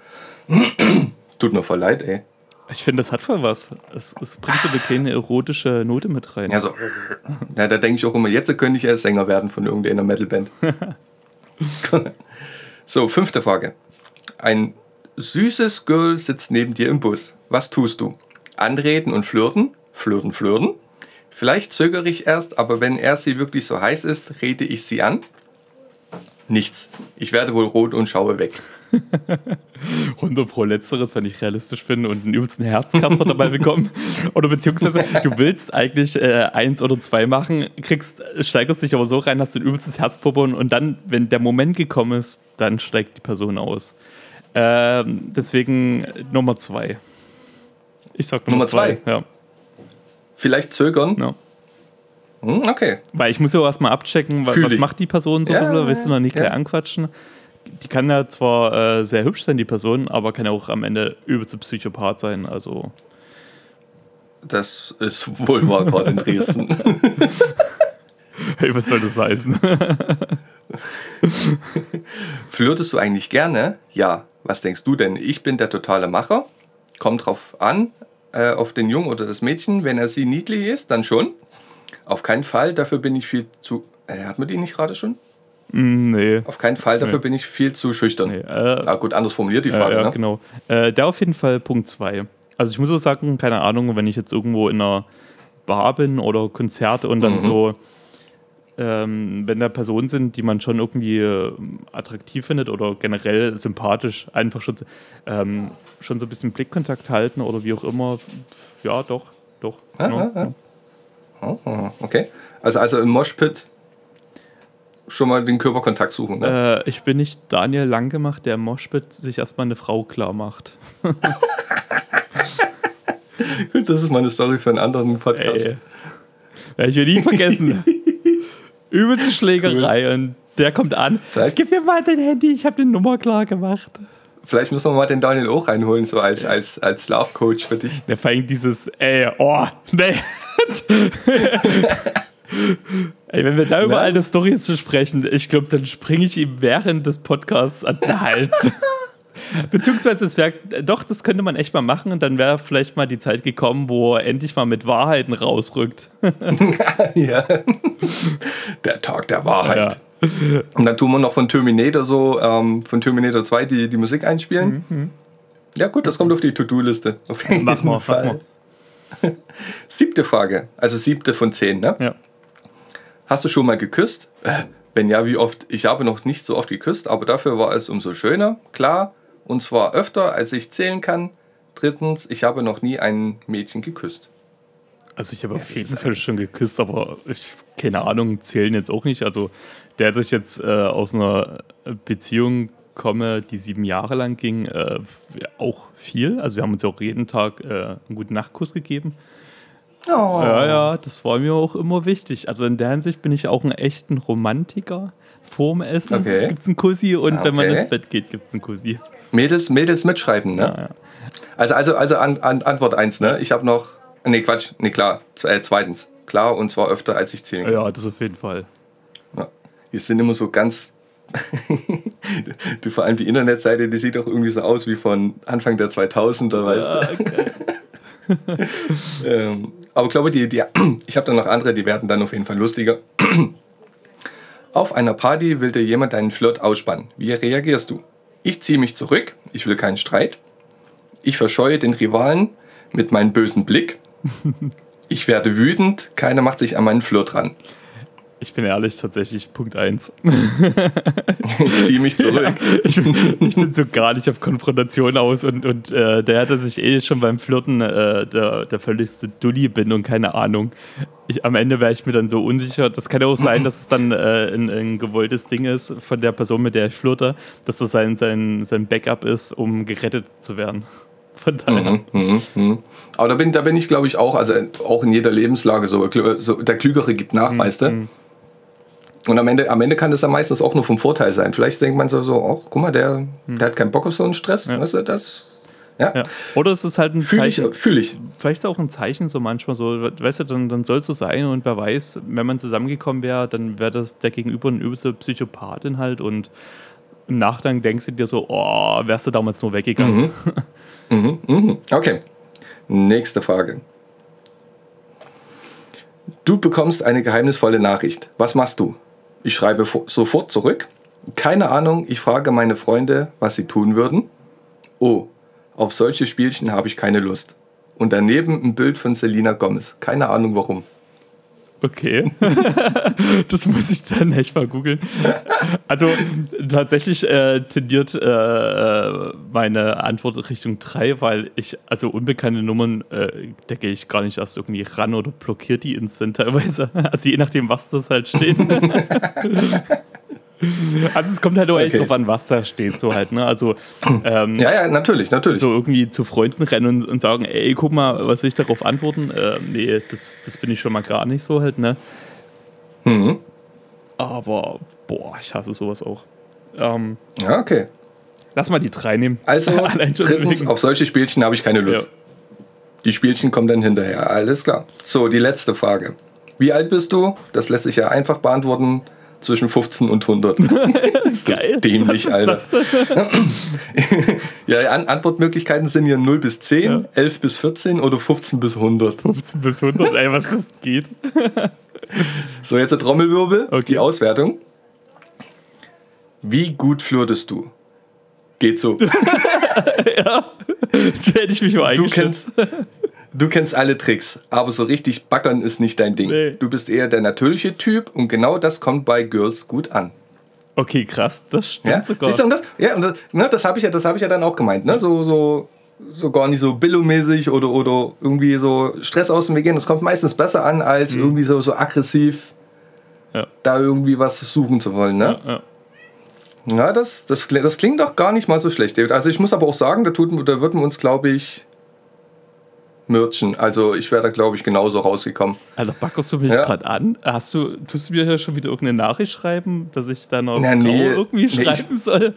Tut mir voll leid, ey. Ich finde, das hat voll was. Es, es bringt so eine kleine erotische Note mit rein. Ja, so. Ja, da denke ich auch immer, jetzt könnte ich ja Sänger werden von irgendeiner Metalband. so, fünfte Frage. Ein süßes Girl sitzt neben dir im Bus. Was tust du? Anreden und flirten? Flirten, flirten? Vielleicht zögere ich erst, aber wenn er sie wirklich so heiß ist, rede ich sie an? Nichts. Ich werde wohl rot und schaue weg. 100 pro Letzteres, wenn ich realistisch bin und einen übelsten Herzkasper dabei bekommen. Oder beziehungsweise du willst eigentlich äh, eins oder zwei machen, kriegst, steigerst dich aber so rein, hast du ein übelstes Herzpuppern und dann, wenn der Moment gekommen ist, dann steigt die Person aus. Ähm, deswegen Nummer zwei. Ich sag Nummer, Nummer zwei? Ja, Vielleicht zögern? ja. Hm, okay. Weil ich muss ja auch erstmal abchecken, was ich. macht die Person so Ja, ein bisschen, willst du noch nicht gleich ja. anquatschen. Die kann ja zwar äh, sehr hübsch sein, die Person, aber kann ja auch am Ende übelste Psychopath sein. Also Das ist wohl wahr gerade in Dresden. Hey, was soll das heißen? Flirtest du eigentlich gerne? Ja. Was denkst du denn? Ich bin der totale Macher. Kommt drauf an, äh, auf den Jungen oder das Mädchen. Wenn er sie niedlich ist, dann schon. Auf keinen Fall, dafür bin ich viel zu. Äh, hat man die nicht gerade schon? Mm, nee. Auf keinen Fall, dafür Nee. bin ich viel zu schüchtern. nee. Äh, Ah, gut, anders formuliert die ja, Frage, ja, ne? genau. Äh, der auf jeden Fall Punkt 2. Also ich muss auch sagen, keine Ahnung, wenn ich jetzt irgendwo in einer Bar bin oder Konzerte und dann Mhm. so, ähm, wenn da Personen sind, die man schon irgendwie äh, attraktiv findet oder generell sympathisch, einfach schon, ähm, schon so ein bisschen Blickkontakt halten oder wie auch immer. Ja, doch, doch. Ah, genau. ah, ah. Oh, okay. Also, also im Moshpit schon mal den Körperkontakt suchen, ne? Äh, ich bin nicht Daniel Langgemacht, der im Moshpit sich erstmal eine Frau klar macht. Das ist mal eine Story für einen anderen Podcast. Ey. Werde ich nie vergessen. Übelste Schlägerei und der kommt an. Vielleicht- Gib mir mal dein Handy, ich habe die Nummer klar gemacht. Vielleicht müssen wir mal den Daniel auch reinholen, so als, als, als Love-Coach für dich. Der fängt dieses, ey, oh, nee. ey, wenn wir da über alte Storys zu sprechen, ich glaube, dann springe ich ihm während des Podcasts an den Hals. Beziehungsweise, es wär, doch, das könnte man echt mal machen und dann wäre vielleicht mal die Zeit gekommen, wo er endlich mal mit Wahrheiten rausrückt. Ja. Der Tag der Wahrheit. Ja. Und dann tun wir noch von Terminator so, ähm, von Terminator 2 die, die Musik einspielen. Ja, gut, das kommt auf die To-Do-Liste. Auf jeden Mhm, Mach mal, mach. Siebte Frage, also siebte von zehn, ne? Ja. Hast du schon mal geküsst? Äh, Wenn ja, wie oft? Ich habe noch nicht so oft geküsst, aber dafür war es umso schöner. Klar, und zwar öfter, als ich zählen kann. Drittens, ich habe noch nie ein Mädchen geküsst. Also ich habe auf jeden Fall schon geküsst, aber ich, keine Ahnung, zählen jetzt auch nicht. Also der, dass ich jetzt äh, aus einer Beziehung komme, die sieben Jahre lang ging, äh, auch viel. Also wir haben uns ja auch jeden Tag äh, einen guten Nachtkuss gegeben. Oh. Ja, ja, das war mir auch immer wichtig. Also in der Hinsicht bin ich auch ein echter Romantiker. Vorm Essen Okay. gibt es einen Kussi und wenn man Okay. ins Bett geht, gibt es einen Kussi. Mädels, Mädels mitschreiben, ne? Ja, ja. Also, also, also an, an, Antwort 1, ne? Ich habe noch. Nee, Quatsch, nee, klar. Äh, zweitens. Klar, und zwar öfter, als ich zählen kann. ja, das auf jeden Fall. Ja. Die sind immer so ganz. du, vor allem die Internetseite, die sieht doch irgendwie so aus wie von Anfang der 2000er, weißt du? ähm, aber ich glaube, die, die, ich habe da noch andere, die werden dann auf jeden Fall lustiger. Auf einer Party will dir jemand deinen Flirt ausspannen. Wie reagierst du? Ich ziehe mich zurück, ich will keinen Streit. Ich verscheue den Rivalen mit meinem bösen Blick. Ich werde wütend, keiner macht sich an meinen Flirt ran. Ich bin ehrlich, tatsächlich Punkt 1. Ich ziehe mich zurück. ich, ich bin so gar nicht auf Konfrontation aus und, und äh, der hatte sich eh schon beim Flirten äh, der, der völligste Dulli bin und keine Ahnung. Ich, am Ende wäre ich mir dann so unsicher. Das kann ja auch sein, dass es dann äh, ein, ein gewolltes Ding ist von der Person, mit der ich flirte, dass das sein, sein, sein Backup ist, um gerettet zu werden. Von daher. Mhm, Aber da bin, da bin ich, glaube ich, auch, also auch in jeder Lebenslage so, so der Klügere gibt nach, weißt du? Und am Ende, am Ende kann das ja meistens auch nur vom Vorteil sein. Vielleicht denkt man so, so ach, guck mal, der, der hat keinen Bock auf so einen Stress. Ja. Weißt du, das. Ja. Ja. Oder es ist halt ein Fühle ich, Zeichen. fühl ich. Vielleicht ist auch ein Zeichen so manchmal so, weißt du, dann, dann soll es so sein und wer weiß, wenn man zusammengekommen wäre, dann wäre das der Gegenüber ein übelster Psychopathin halt und im Nachgang denkst du dir so, oh, wärst du damals nur weggegangen. Okay. Nächste Frage. Du bekommst eine geheimnisvolle Nachricht. Was machst du? Ich schreibe fo- sofort zurück. Keine Ahnung, ich frage meine Freunde, was sie tun würden. Oh, auf solche Spielchen habe ich keine Lust. Und daneben ein Bild von Selena Gomez. Keine Ahnung warum. Okay. das muss ich dann echt mal googeln. Also tatsächlich äh, tendiert äh, meine Antwort Richtung 3, weil ich, also unbekannte Nummern, äh, da gehe ich gar nicht erst irgendwie ran oder blockiere die instant teilweise. Also je nachdem, was das halt steht. also es kommt halt auch echt Okay. drauf an, was da steht, so halt, ne? Also ähm, Ja, ja, natürlich, natürlich. so irgendwie zu Freunden rennen und, und sagen, ey, guck mal, was soll ich darauf antworten? Äh, nee, das, das bin ich schon mal gar nicht so halt, ne? Mhm. Aber, boah, ich hasse sowas auch. Ähm, Ja, okay. lass mal die drei nehmen. Also, drittens, wegen- auf solche Spielchen habe ich keine Lust. Ja. Die Spielchen kommen dann hinterher. Alles klar. So, die letzte Frage. Wie alt bist du? Das lässt sich ja einfach beantworten. Zwischen 15 und 100. Geil. dämlich, Was ist Alter. das denn? ja, An Antwortmöglichkeiten sind hier 0 bis 10, Ja. 11 bis 14 oder 15 bis 100. 15 bis 100, ey, was das geht. So, jetzt der Trommelwirbel, Okay. die Auswertung. Wie gut flirtest du? Geht so. Das hätte ich mich mal Du eingeschätzt. kennst, du kennst alle Tricks, aber so richtig backern ist nicht dein Ding. Nee. Du bist eher der natürliche Typ und genau das kommt bei Girls gut an. Okay, krass, das stimmt Ja? sogar. Siehst du, und das, ja, und das, ne, das habe ich, ja, das hab ich ja dann auch gemeint. Ne? So, so, so gar nicht so Billo-mäßig oder, oder irgendwie so Stress aus dem Weg gehen. Das kommt meistens besser an, als irgendwie so, so aggressiv Mhm. Ja. da irgendwie was suchen zu wollen. Ne? ja, ja. Ja, das, das, das klingt doch gar nicht mal so schlecht. David. Also ich muss aber auch sagen, da, tut, da würden wir uns, glaube ich, merchen. Also ich wäre da, glaube ich, genauso rausgekommen. Alter, backerst du mich Ja. gerade an? Hast du, tust du mir hier schon wieder irgendeine Nachricht schreiben, dass ich Na, Frau nee. irgendwie Nee, ich- schreiben soll?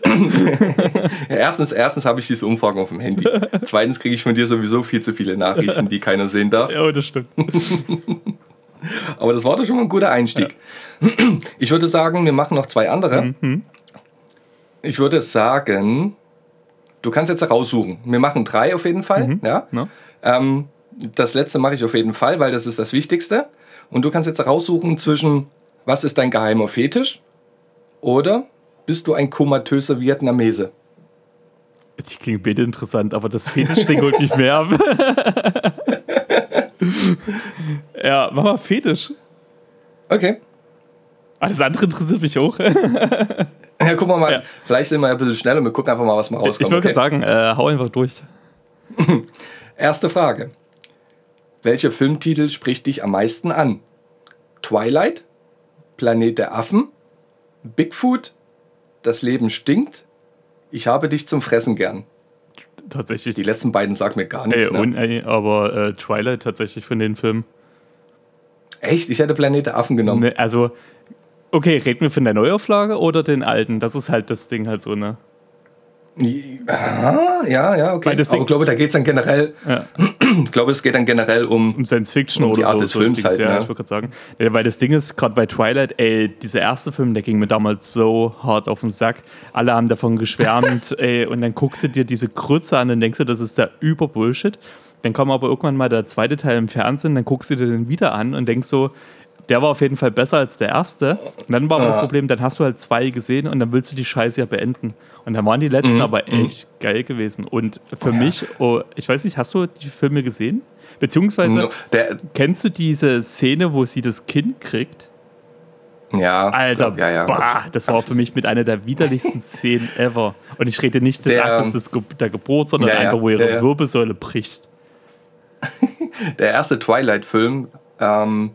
Ja, erstens, erstens habe ich diese Umfragen auf dem Handy. Zweitens kriege ich von dir sowieso viel zu viele Nachrichten, die keiner sehen darf. ja, das stimmt. Aber das war doch schon mal ein guter Einstieg. Ich würde sagen, wir machen noch zwei andere. Ich würde sagen, du kannst jetzt raussuchen. Wir machen drei auf jeden Fall. Ja? Ne? Ähm, das letzte mache ich auf jeden Fall, weil das ist das Wichtigste. Und du kannst jetzt raussuchen zwischen, was ist dein geheimer Fetisch oder bist du ein komatöser Vietnamese? Die klingen beide interessant, aber das Fetisch-Ding holt mich mehr ab. ja, mach mal Fetisch. Okay. Alles andere interessiert mich auch. Ja, gucken wir mal. Ja. Vielleicht sind wir ja ein bisschen schneller. Wir gucken einfach mal, was mal Ich rauskommt. wollte okay? gerade sagen, äh, hau einfach durch. Erste Frage. Welcher Filmtitel spricht dich am meisten an? Twilight? Planet der Affen? Bigfoot? Das Leben stinkt? Ich habe dich zum Fressen gern. Tatsächlich. Die letzten beiden sagen mir gar Ey, nichts. Ne? und, ey, aber äh, Twilight tatsächlich von den Filmen. Echt? Ich hätte Planet der Affen genommen. Ne, also, okay, reden wir von der Neuauflage oder den alten? Das ist halt das Ding halt so, ne? Ah, ja, ja, okay. Weil das Aber Ding- ich glaube, da geht es dann generell, Ja. ich glaube, es geht dann generell um, Um Science Fiction Um die oder Art so. des so Films halt, ja, ne? ich wollte gerade sagen. Ja, weil das Ding ist, gerade bei Twilight, ey, dieser erste Film, der ging mir damals so hart auf den Sack. Alle haben davon geschwärmt, ey, und dann guckst du dir diese Krütze an und denkst du, das ist der Überbullshit. Dann kam aber irgendwann mal der zweite Teil im Fernsehen, dann guckst du dir den wieder an und denkst so, der war auf jeden Fall besser als der erste. Und dann war aber das Ja. Problem, dann hast du halt zwei gesehen und dann willst du die Scheiße ja beenden. Und dann waren die letzten Mhm. aber echt geil gewesen. Und für mich, oh, ich weiß nicht, hast du die Filme gesehen? Beziehungsweise, der, kennst du diese Szene, wo sie das Kind kriegt? ja, Alter, ja, ja, bah, das war für mich mit einer der widerlichsten Szenen ever. Und ich rede nicht des Der, Aktes des Ge der Geburt, sondern ja, ja, einfach, wo ihre ja, ja. Wirbelsäule bricht. der erste Twilight-Film, ähm,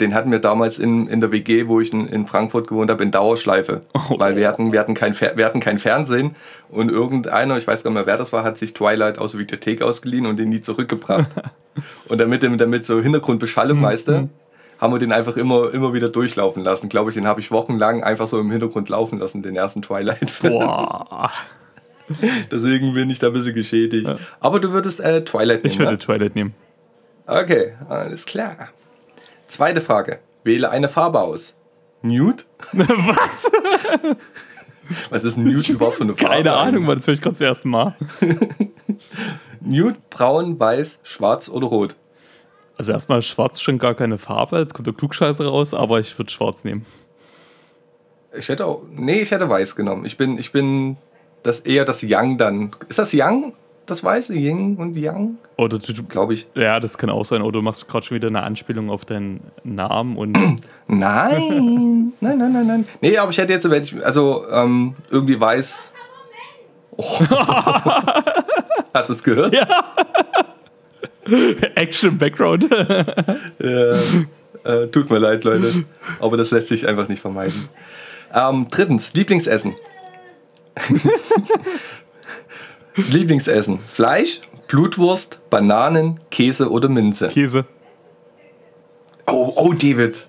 den hatten wir damals in, in der WG, wo ich in, in Frankfurt gewohnt habe, in Dauerschleife. Oh. Weil wir hatten, wir, hatten kein, wir hatten kein Fernsehen und irgendeiner, ich weiß gar nicht mehr, wer das war, hat sich Twilight aus der Videothek ausgeliehen und den nie zurückgebracht. und damit, damit so Hintergrundbeschallung, weißt du, haben wir den einfach immer, immer wieder durchlaufen lassen. Glaube ich, den habe ich wochenlang einfach so im Hintergrund laufen lassen, den ersten Twilight. Boah. Deswegen bin ich da ein bisschen geschädigt. Aber du würdest äh, Twilight nehmen, Ich würde ja? Twilight nehmen. Okay, alles klar. Zweite Frage. Wähle eine Farbe aus. Nude? Was? Was ist Nude überhaupt für eine Farbe? Keine Ahnung, weil das höre ich gerade zum ersten Mal. Nude, braun, weiß, schwarz oder rot? Also erstmal schwarz schon gar keine Farbe, jetzt kommt der Klugscheißer raus, aber ich würde schwarz nehmen. Ich hätte auch. Nee, ich hätte weiß genommen. Ich bin, ich bin das eher das Yang dann. Ist das Yang? Das Weiße? Yin und Yang? Oder du, du Glaube ich. ja, das kann auch sein. Oder du machst gerade schon wieder eine Anspielung auf deinen Namen und Nein! nein, nein, nein, nein. Nee, aber ich hätte jetzt, wenn ich- also ähm, irgendwie weiß. Oh. Hast du es gehört? Ja. Action Background. Ja, äh, tut mir leid, Leute. Aber das lässt sich einfach nicht vermeiden. Ähm, drittens, Lieblingsessen. Lieblingsessen. Fleisch, Blutwurst, Bananen, Käse oder Minze. Käse. Oh, oh, David.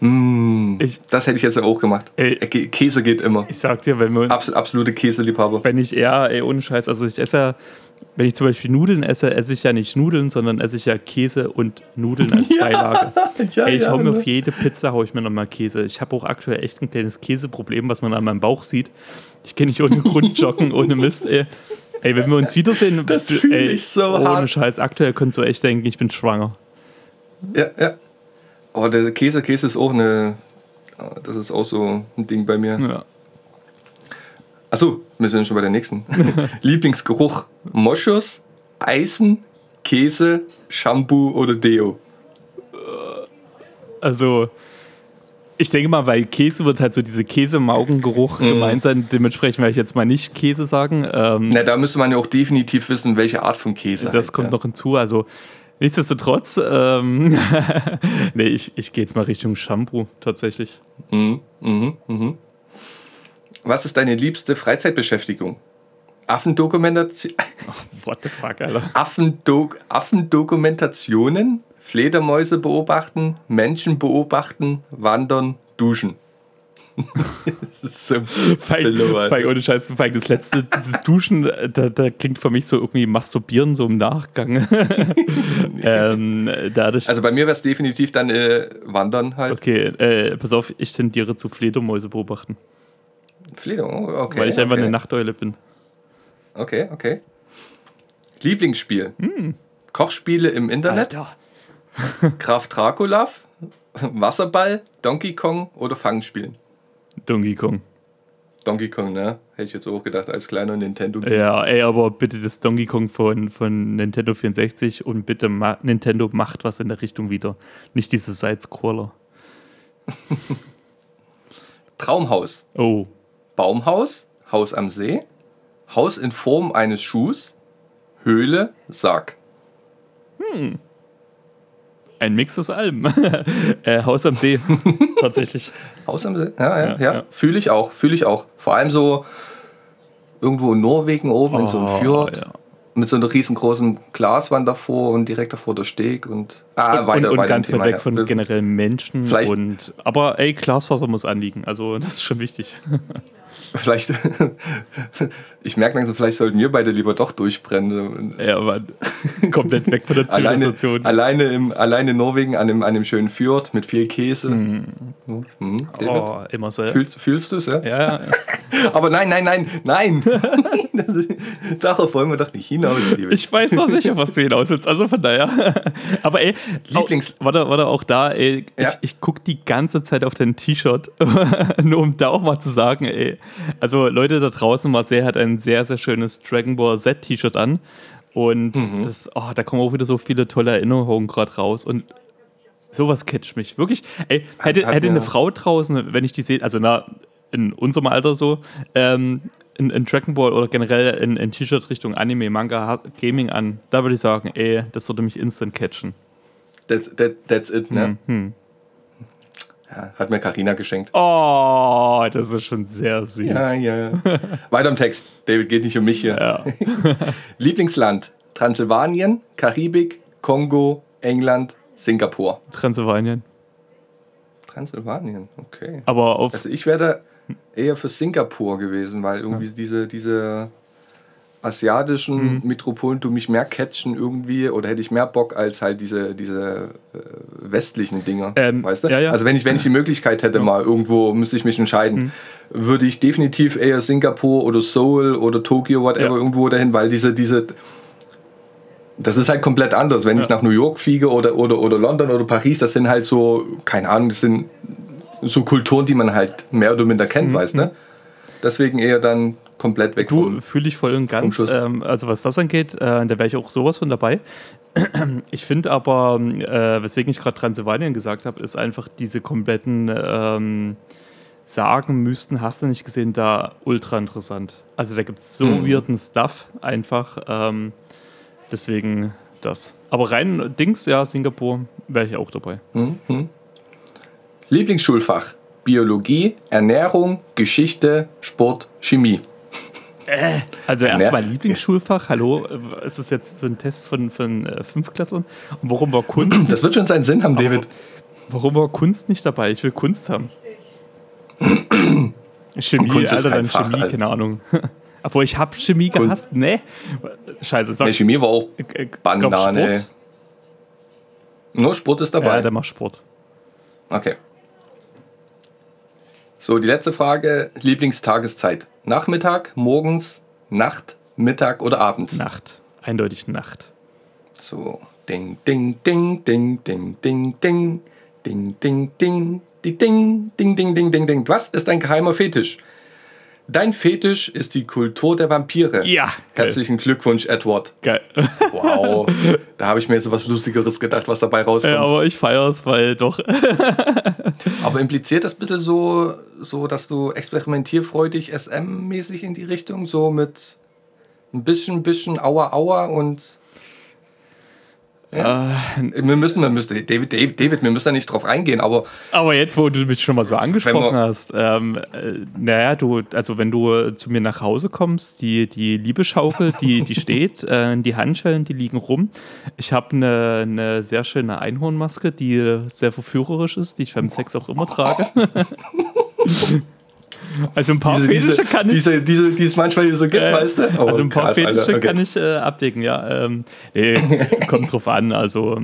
Mm, Ich- das hätte ich jetzt auch gemacht. Ey. Äh, Kä- Käse geht immer. Ich sag dir, wenn wir, Abs absolute Käseliebhaber. wenn ich eher, ey, ohne Scheiß, also ich esse ja, wenn ich zum Beispiel Nudeln esse, esse ich ja nicht Nudeln, sondern esse ich ja Käse und Nudeln als Beilage. Ja, Ey, ich ja, hau mir ne? auf jede Pizza hau ich mir nochmal Käse. Ich habe auch aktuell echt ein kleines Käseproblem, was man an meinem Bauch sieht. Ich kann nicht ohne Grund joggen, ohne Mist, ey. Ey, wenn wir uns wiedersehen, Das du- fühl ey, ich so ohne hart. Scheiß, aktuell könntest du echt denken, ich bin schwanger. Ja, ja. Oh, der Käse, Käse ist auch eine. Das ist auch so ein Ding bei mir. Ja. Achso, wir sind schon bei der nächsten. Lieblingsgeruch: Moschus, Eisen, Käse, Shampoo oder Deo. Also, ich denke mal, bei Käse wird halt so diese Käsemaugengeruch Mhm. gemeint sein. Dementsprechend werde ich jetzt mal nicht Käse sagen. Ähm, Na, da müsste man ja auch definitiv wissen, welche Art von Käse. das halt, kommt ja. noch hinzu. Also, nichtsdestotrotz, ähm, nee, ich, ich gehe jetzt mal Richtung Shampoo tatsächlich. Mhm, mhm, mhm. Was ist deine liebste Freizeitbeschäftigung? Affendokumentation, What the fuck, Alter. Affendok Affendokumentationen, Fledermäuse beobachten, Menschen beobachten, wandern, duschen. das ist so Feig, belohnt. feig, ohne Scheiß, feig, das letzte, dieses Duschen, da, da klingt für mich so irgendwie Masturbieren so im Nachgang. ähm, Also bei mir wäre es definitiv dann äh, wandern halt. okay, äh, pass auf, ich tendiere zu Fledermäuse beobachten, Fleder, oh, okay. weil ich einfach okay. eine Nachteule bin. Okay, okay. Lieblingsspiel. Kochspiele im Internet, Graf Dracula, Wasserball, Donkey Kong oder Fangspielen. Donkey Kong. Donkey Kong, ne? Hätte ich jetzt auch gedacht, als kleiner Nintendo. Ja, ey, aber bitte das Donkey Kong von, von Nintendo 64 und bitte ma Nintendo macht was in der Richtung wieder. Nicht diese Side-Scroller. Traumhaus. Oh, Baumhaus, Haus am See, Haus in Form eines Schuhs, Höhle, Sarg. ein Mix aus allem. äh, Haus am See, tatsächlich. Haus am See, ja, ja, Ja, ja. ja. Fühle ich auch, fühle ich auch. Vor allem so irgendwo in Norwegen oben in so einem Oh, Fjord. ja. Mit so einer riesengroßen Glaswand davor und direkt davor der Steg und. Ah, und, weiter, und, und ganz weit Thema, weg ja. von generellen Menschen. Vielleicht- Und, aber ey, Glasfaser muss anliegen. Also das ist schon wichtig. Vielleicht, ich merke langsam, vielleicht sollten wir beide lieber doch durchbrennen. ja, aber komplett weg von der Alleine, Zivilisation. alleine, im, alleine in Norwegen an einem, an einem schönen Fjord mit viel Käse. Mhm. David, oh, immer so. fühlst, fühlst du es, ja? Ja, ja. Aber nein, nein, nein, nein. Das ist- Darauf wollen wir doch nicht hinaus, liebe Ich weiß noch nicht, auf was du hinaus willst. Also von daher. Aber ey, Lieblings- Auch, warte, warte, auch da, ey. Ja. Ich, ich gucke die ganze Zeit auf dein T-Shirt. Nur um da auch mal zu sagen, ey. Also Leute da draußen, Marcel hat ein sehr, sehr schönes Dragon Ball Z-T-Shirt an. Und Mhm. das, oh, da kommen auch wieder so viele tolle Erinnerungen gerade raus. Und sowas catcht mich. Wirklich. Ey, hätte, hätte eine Frau draußen, wenn ich die sehe, also na, in unserem Alter so, ähm, in, in Dragon Ball oder generell in, in T-Shirt Richtung Anime, Manga, Gaming an, da würde ich sagen, ey, das würde mich instant catchen. That's, that, that's it, ne? Hm. Ja, hat mir Karina geschenkt. Oh, das ist schon sehr süß. Ja, ja. Weiter im Text. David, geht nicht um mich hier. Ja. Lieblingsland: Transsilvanien, Karibik, Kongo, England, Singapur. Transsilvanien. Transsilvanien, okay. Aber auf. Also ich wäre eher für Singapur gewesen, weil irgendwie diese, diese asiatischen Mhm. Metropolen tun mich mehr catchen irgendwie oder hätte ich mehr Bock als halt diese, diese äh, westlichen Dinger, Ähm, weißt du? ja, ja. Also wenn ich, wenn ich die Möglichkeit hätte mal irgendwo, müsste ich mich entscheiden, Mhm. würde ich definitiv eher Singapur oder Seoul oder Tokio, whatever, Ja. irgendwo dahin, weil diese, diese das ist halt komplett anders. Wenn ich Ja. nach New York fliege oder, oder, oder London oder Paris, das sind halt so, keine Ahnung, das sind so Kulturen, die man halt mehr oder minder kennt, Mhm. weißt du? Deswegen eher dann komplett weg Du, fühle ich voll und ganz. Ähm, also was das angeht, äh, da wäre ich auch sowas von dabei. Ich finde aber, äh, weswegen ich gerade Transsilvanien gesagt habe, ist einfach diese kompletten ähm, Sagen, Mysten, hast du nicht gesehen, da ultra interessant. Also da gibt es so Mhm. weirden Stuff einfach. Ähm, deswegen das. Aber rein Dings, ja, Singapur wäre ich auch dabei. Lieblingsschulfach: Biologie, Ernährung, Geschichte, Sport, Chemie. Also Ja. erstmal Lieblingsschulfach, hallo, äh, ist das jetzt so ein Test von, von äh, Fünftklässlern? Und warum war Kunst Das wird schon seinen Sinn haben, David. Warum war Kunst nicht dabei? Ich will Kunst haben. Chemie, Kunst Alter, dann Fach, Chemie, Alter. keine Ahnung. Obwohl ich habe Chemie Kunst- gehasst. Nee. Scheiße, sag Nee, Chemie war auch äh, äh, Banane. Sport? Nur Sport ist Ja, dabei. der macht Sport. Okay. So, die letzte Frage: Lieblingstageszeit. Nachmittag, morgens, Nacht, Mittag oder abends? Nacht. Eindeutig Nacht. So, ding, ding, ding, ding, ding, ding, ding, ding, ding, ding, die ding, ding, ding, ding, ding, ding. Was ist dein geheimer Fetisch? Dein Fetisch ist die Kultur der Vampire. Ja. Herzlichen Glückwunsch, Edward. Geil. Wow. da habe ich mir jetzt was Lustigeres gedacht, was dabei rauskommt. Ja, aber ich feiere es, weil doch. Aber impliziert das ein bisschen so, so, dass du experimentierfreudig SM-mäßig in die Richtung, so mit ein bisschen, bisschen Aua, Aua und. Ja. Wir müssen, wir müssen, David, David, David, wir müssen da nicht drauf eingehen, aber Aber jetzt, wo du mich schon mal so angesprochen hast, ähm, äh, naja, du, also wenn du zu mir nach Hause kommst, die, die Liebeschaukel, die, die steht, äh, die Handschellen, die liegen rum. Ich habe eine, eine sehr schöne Einhornmaske, die sehr verführerisch ist, die ich beim Sex auch immer trage. also ein paar Fetische kann ich. diese, diese, die es manchmal hier so gibt, Äh, weißt du? Oh, also ein paar krass, Fetische Alter, okay. kann ich äh, abdecken, ja. Ähm, nee, kommt drauf an. Also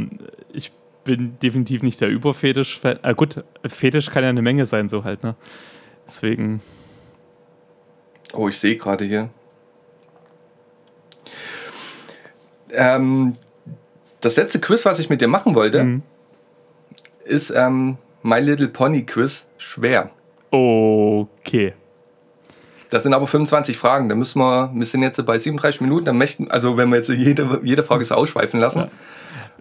ich bin definitiv nicht der Überfetisch-Fan. Äh, gut, Fetisch kann ja eine Menge sein, so halt, ne? Deswegen, Oh, ich sehe gerade hier. Ähm, das letzte Quiz, was ich mit dir machen wollte, Mhm. ist ähm, My Little Pony Quiz schwer. Okay. Das sind aber 25 Fragen. Da müssen wir, wir sind jetzt bei 37 Minuten. Dann möchten, also wenn wir jetzt jede, jede Frage so ausschweifen lassen.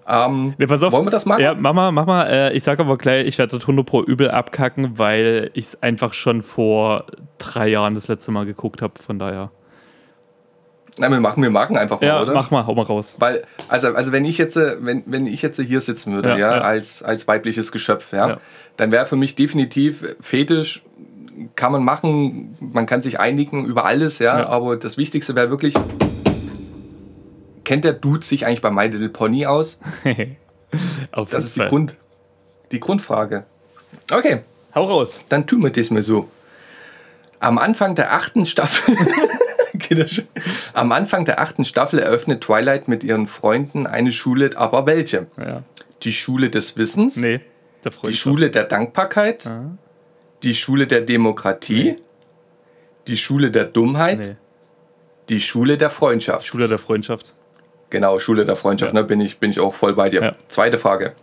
Ähm, Nee, pass auf. Wollen wir das machen? Ja, mach mal, mach mal. Äh, ich sage aber gleich, ich werde das 100 pro übel abkacken, weil ich es einfach schon vor drei Jahren das letzte Mal geguckt habe. Von daher. Nein, wir machen, wir machen einfach mal, Ja, oder? mach mal, hau mal raus. Weil, also, also wenn ich jetzt, äh, wenn, wenn ich jetzt hier sitzen würde, Ja, ja, ja. Als, als weibliches Geschöpf, ja, dann wäre für mich definitiv Fetisch kann man machen, man kann sich einigen über alles, ja, aber das Wichtigste wäre wirklich, kennt der Dude sich eigentlich bei My Little Pony aus? Auf Das ist die. Grund, die Grundfrage. Okay, Hau raus. dann tun wir das mal so. Am Anfang der achten Staffel. Schon? Am Anfang der achten Staffel eröffnet Twilight mit ihren Freunden eine Schule, aber welche? Ja. Die Schule des Wissens, Nee, der die Schule der Dankbarkeit, Ah. die Schule der Demokratie, die Schule der Dummheit, Nee. die Schule der Freundschaft. Schule der Freundschaft. Genau, Schule der Freundschaft, Ja. ne, bin, ich, bin ich auch voll bei dir. Ja. Zweite Frage.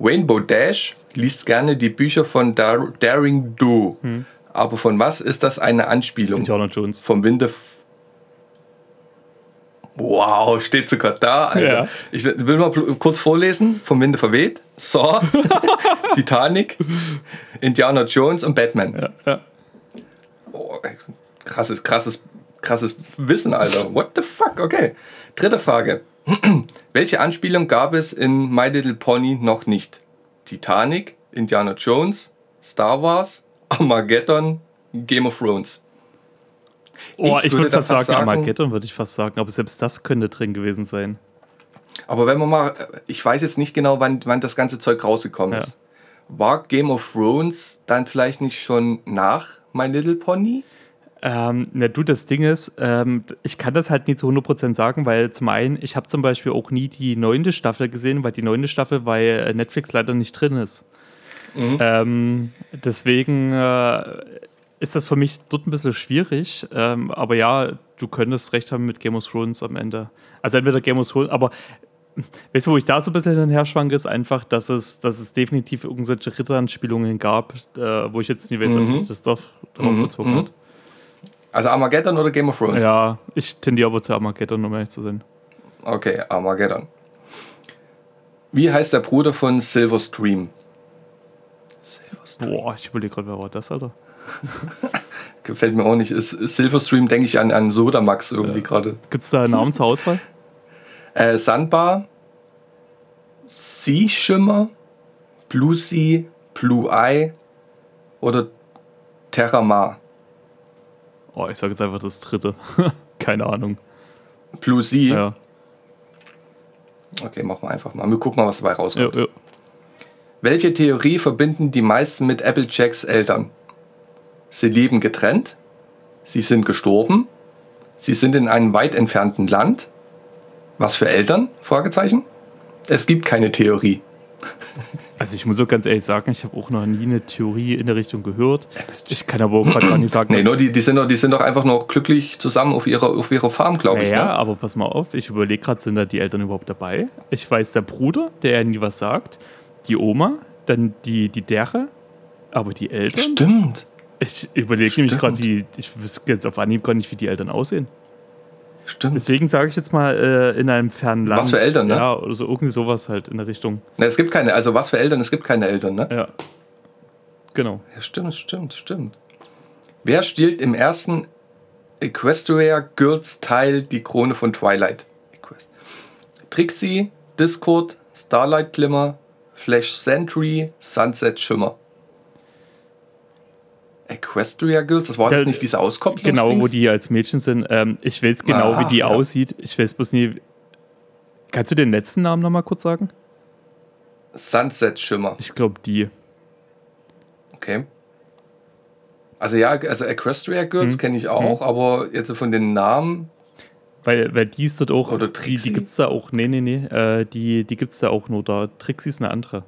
Rainbow Dash liest gerne die Bücher von Dar Daring Do. Hm. Aber von was ist das eine Anspielung? Indiana Jones. Vom Winde. Wow, steht sogar da. Alter. Ja. Ich will, mal kurz vorlesen. Vom Winde verweht. Saw, Titanic, Indiana Jones und Batman. Ja, ja. Oh, krasses, krasses, krasses Wissen, Alter. What the fuck? Okay. Dritte Frage. Welche Anspielung gab es in My Little Pony noch nicht? Titanic, Indiana Jones, Star Wars, Armageddon, Game of Thrones. Oh, ich, Ich würde würde fast sagen, sagen- Armageddon würde ich fast sagen, aber selbst das könnte drin gewesen sein. Aber wenn man mal, ich weiß jetzt nicht genau, wann, wann das ganze Zeug rausgekommen Ja. ist. War Game of Thrones dann vielleicht nicht schon nach My Little Pony? Ähm, na du, das Ding ist, ähm, ich kann das halt nie zu 100% sagen, weil zum einen, ich habe zum Beispiel auch nie die neunte Staffel gesehen, weil die neunte Staffel bei äh, Netflix leider nicht drin ist. Ähm, deswegen äh, ist das für mich dort ein bisschen schwierig. Ähm, aber ja, du könntest recht haben mit Game of Thrones am Ende. Also entweder Game of Thrones, aber weißt du, wo ich da so ein bisschen hin her schwanke, ist einfach, dass es, dass es definitiv irgendwelche Ritteranspielungen gab, äh, wo ich jetzt nicht weiß, ob sich das Dorf drauf bezogen hat. Also Armageddon oder Game of Thrones? Ja, ich tendiere aber zu Armageddon, um ehrlich zu sein. Okay, Armageddon. Wie heißt der Bruder von Silverstream? Silverstream. Boah, ich überlege gerade, wer war das, Alter? Gefällt mir auch nicht. Ist, ist Silverstream denke ich an, an Sodamax irgendwie gerade. Gibt es da einen Namen zur Auswahl? Äh, Sandbar, Sea Shimmer, Blue Sea, Blue Eye oder Terramar. Oh, ich sage jetzt einfach das dritte. Keine Ahnung. Blue Sea. Ja. Okay, machen wir einfach mal. Wir gucken mal, was dabei Ja, rauskommt. ja. Welche Theorie verbinden die meisten mit Applejacks Eltern? Sie leben getrennt, sie sind gestorben, sie sind in einem weit entfernten Land. Was für Eltern? Fragezeichen. Es gibt keine Theorie. Also ich muss auch ganz ehrlich sagen, ich habe auch noch nie eine Theorie in der Richtung gehört. Ich kann aber auch gerade gar nicht sagen. Nee, nur die, die, sind doch, die sind doch einfach noch glücklich zusammen auf ihrer, auf ihrer Farm, glaube ich. Naja, Ne? aber pass mal auf, ich überlege gerade, sind da die Eltern überhaupt dabei? Ich weiß, der Bruder, der ja nie was sagt, die Oma, dann die, die Dere, aber die Eltern? Stimmt. Ich überlege nämlich gerade, wie, ich wüsste jetzt auf Anhieb gar nicht, wie die Eltern aussehen. Stimmt. Deswegen sage ich jetzt mal äh, in einem fernen Land. Was für Eltern, ne? Ja, oder so irgendwie sowas halt in der Richtung. Ne, es gibt keine, also was für Eltern, es gibt keine Eltern, ne? Ja. Genau. Ja, stimmt, stimmt, stimmt. Wer stiehlt im ersten Equestria Girls Teil die Krone von Twilight? Equest. Trixie, Discord, Starlight Glimmer, Flash Sentry, Sunset Shimmer. Equestria Girls, das war das nicht diese Auskopplung? Genau, wo die als Mädchen sind. Ähm, ich weiß genau, Ah, wie die ja. aussieht. Ich weiß bloß nie. Kannst du den letzten Namen nochmal kurz sagen? Sunset Shimmer, Ich glaube, die. okay. Also ja, also Equestria Girls Hm. kenne ich auch, aber jetzt von den Namen, Weil, weil die ist dort auch. Oder die, Trixie? die gibt es da auch. Nee, nee, nee. Äh, die die gibt es da auch nur da. Trixie ist eine andere.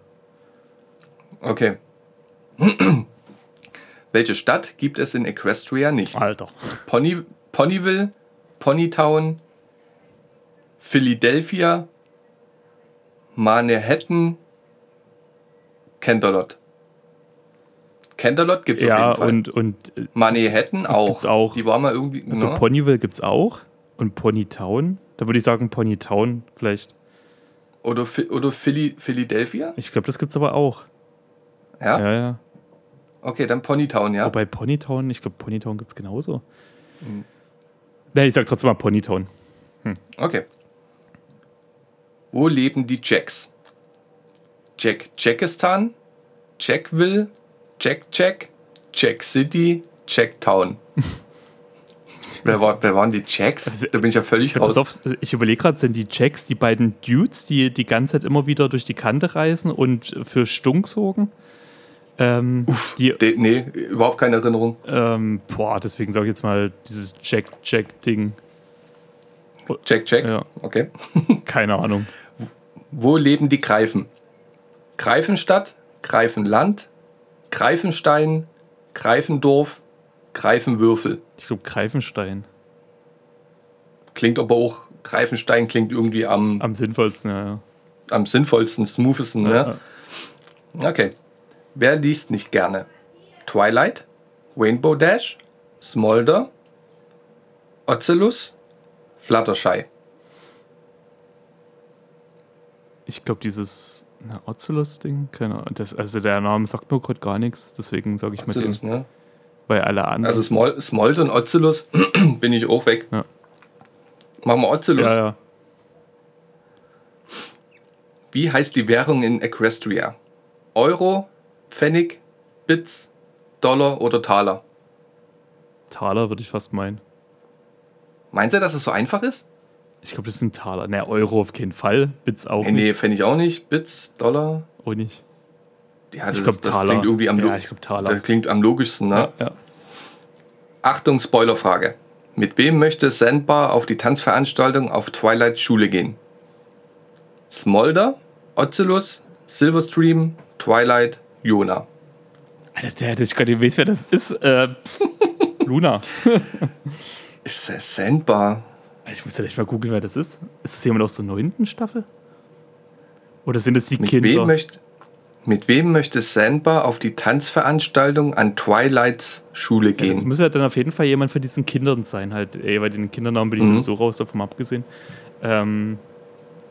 okay. Welche Stadt gibt es in Equestria nicht? Alter. Pony, Ponyville, Ponytown, Philadelphia, Manhattan, Canterlot. Canterlot gibt es Ja, auf jeden Fall. und, und äh, Manhattan auch. Gibt's auch. Die war mal irgendwie. also ne? Ponyville gibt es auch. Und Ponytown. Da würde ich sagen Ponytown vielleicht. oder oder Philly, Philadelphia? Ich glaube, das gibt es aber auch. Ja? Ja, ja. Okay, dann Ponytown, ja. Wobei Ponytown, ich glaube, Ponytown gibt es genauso. Mhm. Nee, ich sag trotzdem mal Ponytown. Okay. Wo leben die Jacks? Jack Jackistan, Jackville, Jack Jack, Jack City, Jacktown. wer, war, wer waren die Jacks? Da bin ich ja völlig raus. auf, ich überlege gerade, sind die Jacks die beiden Dudes, die die ganze Zeit immer wieder durch die Kante reißen und für Stunk sorgen? Ähm, die, De, nee, überhaupt keine Erinnerung. ähm, boah, deswegen sage ich jetzt mal dieses Jack-Jack-Ding. Jack Jack. Ja. Okay. Keine Ahnung. Wo leben die Greifen? Greifenstadt, Greifenland, Greifenstein, Greifendorf, Greifenwürfel. Ich glaube, Greifenstein. Klingt aber auch, Greifenstein klingt irgendwie am, Am sinnvollsten, ja. ja. am sinnvollsten, smoothesten, ne? Ja. Okay. Wer liest nicht gerne? Twilight, Rainbow Dash, Smolder, Ocelus, Fluttershy. Ich glaube, dieses Ocelus-Ding, keine Ahnung. Das, also der Name sagt mir gerade gar nichts, deswegen sage ich mal den. Ocelus, ne? Weil alle anderen. Also Smol Smolder und Ocelus bin ich auch weg. Ja. Machen wir Ocelus. ja, ja. Wie heißt die Währung in Equestria? Euro, Pfennig, Bits, Dollar oder Taler? Taler würde ich fast meinen. Meinst du, dass es so einfach ist? Ich glaube, das sind Taler. Ne, Euro auf keinen Fall. Bits auch Nee, nicht. nee ich auch nicht. Bits, Dollar. Auch nicht. Ja, das, Ich glaube, Taler. klingt irgendwie am, ja, ich glaube, Taler. das klingt am logischsten, ne? ja. Achtung, Spoilerfrage. Mit wem möchte Sandbar auf die Tanzveranstaltung auf Twilight Schule gehen? Smolder, Ocelus, Silverstream, Twilight, Jona. Alter, der hätte ich gerade nicht weiß, wer das ist. Äh. Luna. Ist das Sandbar? Ich muss ja echt mal googeln, wer das ist. Ist das jemand aus der neunten Staffel? Oder sind es die Mit Kinder? wem, möchte, mit wem möchte Sandbar auf die Tanzveranstaltung an Twilights Schule Ja, das gehen? muss ja dann auf jeden Fall jemand von diesen Kindern sein, halt, ey, weil den Kindernamen bin ich Mhm. sowieso raus, davon abgesehen. Ähm,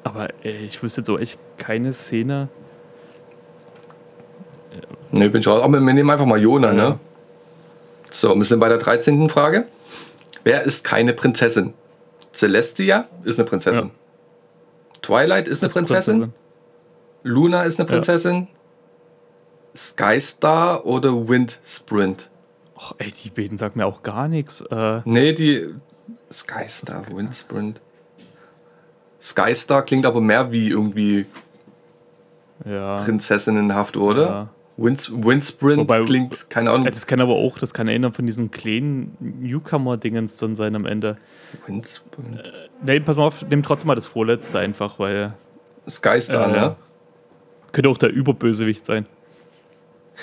aber ey, ich wüsste jetzt so echt keine Szene. Ne, bin ich raus. Aber wir nehmen einfach mal Jona, Ja. ne? So, wir sind bei der 13. Frage. Wer ist keine Prinzessin? Celestia ist eine Prinzessin. Ja. Twilight ist eine Das Prinzessin. Luna ist eine Ja. Prinzessin. Skystar oder Wind Sprint? Och, ey, die beiden sagen mir auch gar nichts. Äh, Nee, die Skystar, Wind Sprint. Skystar klingt aber mehr wie irgendwie ja. prinzessinnenhaft, oder? Ja. Wind, Wind Sprint Wobei- klingt, keine Ahnung. Äh, Das kann aber auch, das kann erinnern von diesen kleinen Newcomer-Dingens dann sein am Ende. Wind Sprint. Nee, pass mal auf, nimm trotzdem mal das vorletzte einfach, weil Skystar, äh, ne? könnte auch der Überbösewicht sein.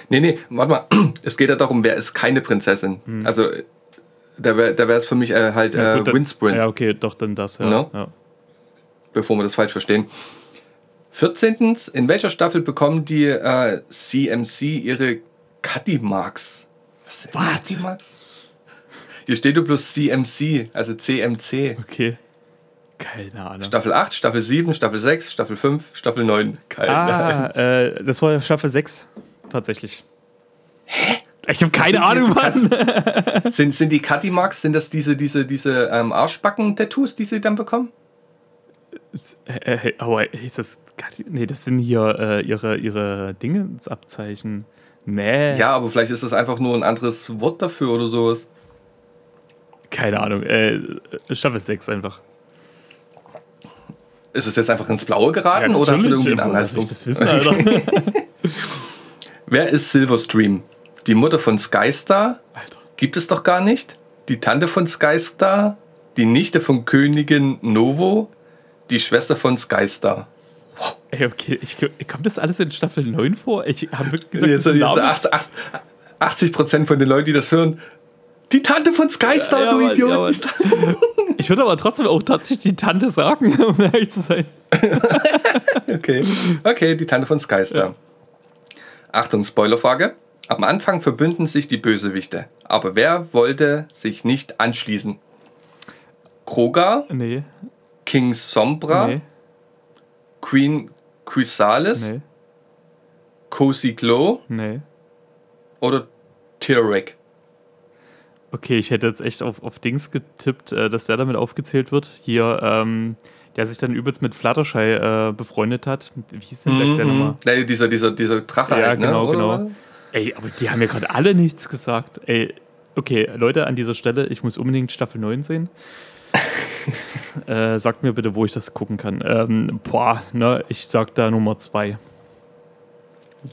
Nee, nee, warte mal. Es geht ja darum, wer ist keine Prinzessin. Also, da wäre es für mich äh, halt Hm. Ja, äh, gut, dann- Windsprint, Ja, okay, doch dann das, ja. No? ja. bevor wir das falsch verstehen. 14. In welcher Staffel bekommen die äh, CMC ihre Cutty Marks? Was sind? Cutty Marks? Hier steht nur bloß CMC, also CMC. Okay. Keine Ahnung. Staffel 8, Staffel 7, Staffel 6, Staffel 5, Staffel 9. Keine Ah, äh, das war Staffel 6, tatsächlich. Hä? Ich habe keine Ahnung, Mann. Sind, sind die Cutty Marks, sind das diese, diese, diese ähm, Arschbacken-Tattoos, die sie dann bekommen? Äh, aber ist das. Nee, das sind hier äh, ihre, ihre Dingensabzeichen. Nee. Ja, aber vielleicht ist das einfach nur ein anderes Wort dafür oder sowas. Keine Ahnung. Äh, Staffel 6 einfach. Ist es jetzt einfach ins Blaue geraten oder hast du irgendwie einen Anhaltspunkt? das wissen, Alter? Wer ist Silverstream? Die Mutter von Skystar? Alter. Gibt es doch gar nicht. Die Tante von Skystar? Die Nichte von Königin Novo? Die Schwester von Skystar? Ey, okay, ich, kommt das alles in Staffel 9 vor? Ich habe wirklich gesagt, Jetzt, jetzt ist ein Name. 80, 80 Prozent von den Leuten, die das hören. Die Tante von Skystar, Ja, du Mann, Idiot! ja, Ich würde aber trotzdem auch tatsächlich die Tante sagen, um ehrlich zu sein. Okay. Okay, die Tante von Skystar. Achtung, Spoilerfrage. Am Anfang verbünden sich die Bösewichte. Aber wer wollte sich nicht anschließen? Krogar, Nee, King Sombra, nee, Queen Chrysalis, nee, Cozy Glow nee. oder Tyrek? Okay, ich hätte jetzt echt auf, auf Dings getippt, äh, dass der damit aufgezählt wird. Hier, ähm, der sich dann übelst mit Fluttershy äh, befreundet hat. Wie hieß denn der, der nochmal? Nee, dieser, dieser, dieser Drache Ja, halt, genau, ne? Oder? genau. Ey, aber die haben ja gerade alle nichts gesagt. Ey, okay, Leute, an dieser Stelle, ich muss unbedingt Staffel 9 sehen. äh, sagt mir bitte, wo ich das gucken kann. Ähm, boah, ne, ich sag da Nummer 2.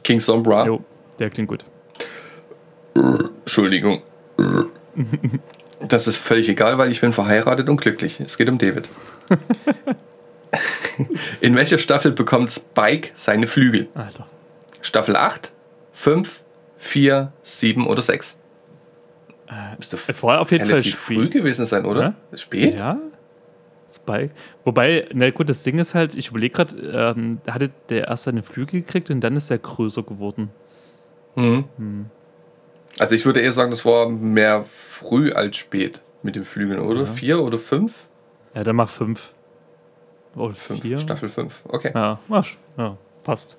King Sombra. Jo, der klingt gut. Entschuldigung. Das ist völlig egal, weil ich bin verheiratet und glücklich. Es geht um David. In welcher Staffel bekommt Spike seine Flügel? Alter. Staffel 8, 5, 4, 7 oder 6? Müsste Es war auf jeden Fall früh spät. gewesen sein, oder? Spät? Ja? Spike. Wobei, na gut, das Ding ist halt, ich überlege gerade, ähm, hatte der erst seine Flügel gekriegt und dann ist er größer geworden. Also ich würde eher sagen, das war mehr früh als spät mit den Flügeln, oder? Vier oder fünf? Ja, dann mach fünf. Oder Fünf, vier. Staffel 5. Okay. Ja, mach, ja, passt.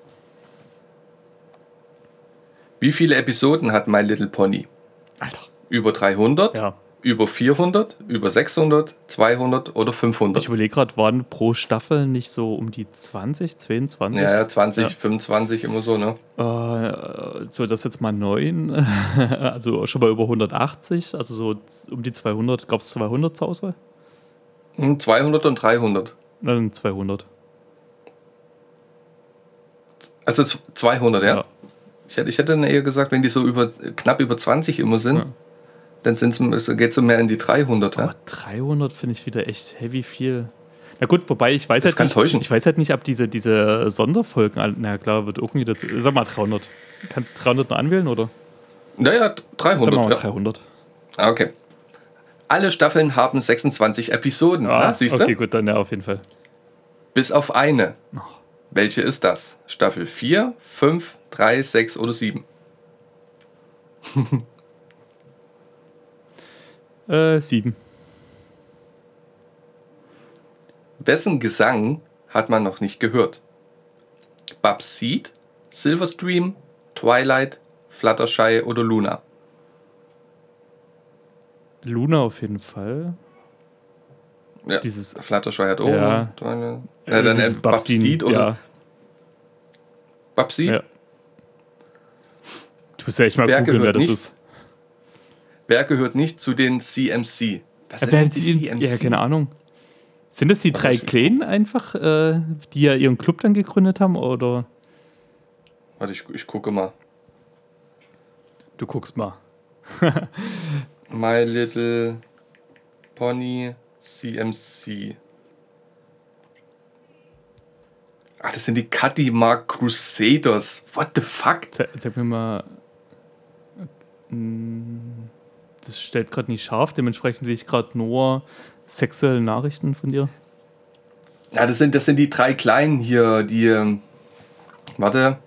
Wie viele Episoden hat My Little Pony? Alter. Über 300? Ja. über 400, über 600, 200 oder 500. Ich überlege gerade, waren pro Staffel nicht so um die 20, 22? ja, ja, 20, Ja. 25 immer so, ne? Äh, so, das jetzt mal 9, also schon mal über 180, also so um die 200. Gab es 200 zur Auswahl? Hm, 200 und 300. Nein, 200. Also z- 200, ja. Ja. Ich, hätte, ich hätte dann eher gesagt, wenn die so über knapp über 20 immer sind, Ja. Dann geht es mehr in die 300, ja? Aber 300 finde ich wieder echt heavy viel. Na gut, wobei ich weiß Das halt nicht, täuschen. ich weiß halt nicht, ob diese, diese Sonderfolgen, na klar, wird irgendwie dazu, sag mal 300. Kannst du 300 noch anwählen, oder? Naja, Dann 300, machen wir ja. 300. Ah, Okay. Alle Staffeln haben 26 Episoden, Ah, ja, siehst du? okay, gut, dann ja, auf jeden Fall. Bis auf eine. Oh. Welche ist das? Staffel 4, 5, 3, 6 oder 7? Äh, sieben. Wessen Gesang hat man noch nicht gehört? Babs Seed, Silverstream, Twilight, Fluttershy oder Luna? Luna auf jeden Fall. Ja, Dieses- Fluttershy hat auch. Ja. Twilight. Ja, dann äh, Babsin, Seed oder ja, Babs Seed? Ja. Du musst ja echt mal Wer googeln, wer das nicht? ist. Wer gehört nicht zu den CMC? Was Äh, sind die, die ja, keine Ahnung. Sind das die drei ich- Kleinen einfach, äh, die ja ihren Club dann gegründet haben? Oder Warte, ich, ich gucke mal. du guckst mal. My Little Pony CMC. Ach, das sind die Cuddy Mark Crusaders. What the fuck? Zeig mir mal. Mm, Das stellt gerade nicht scharf, dementsprechend sehe ich gerade nur sexuelle Nachrichten von dir. Ja, das sind, das sind die drei Kleinen hier, die. ähm, Warte.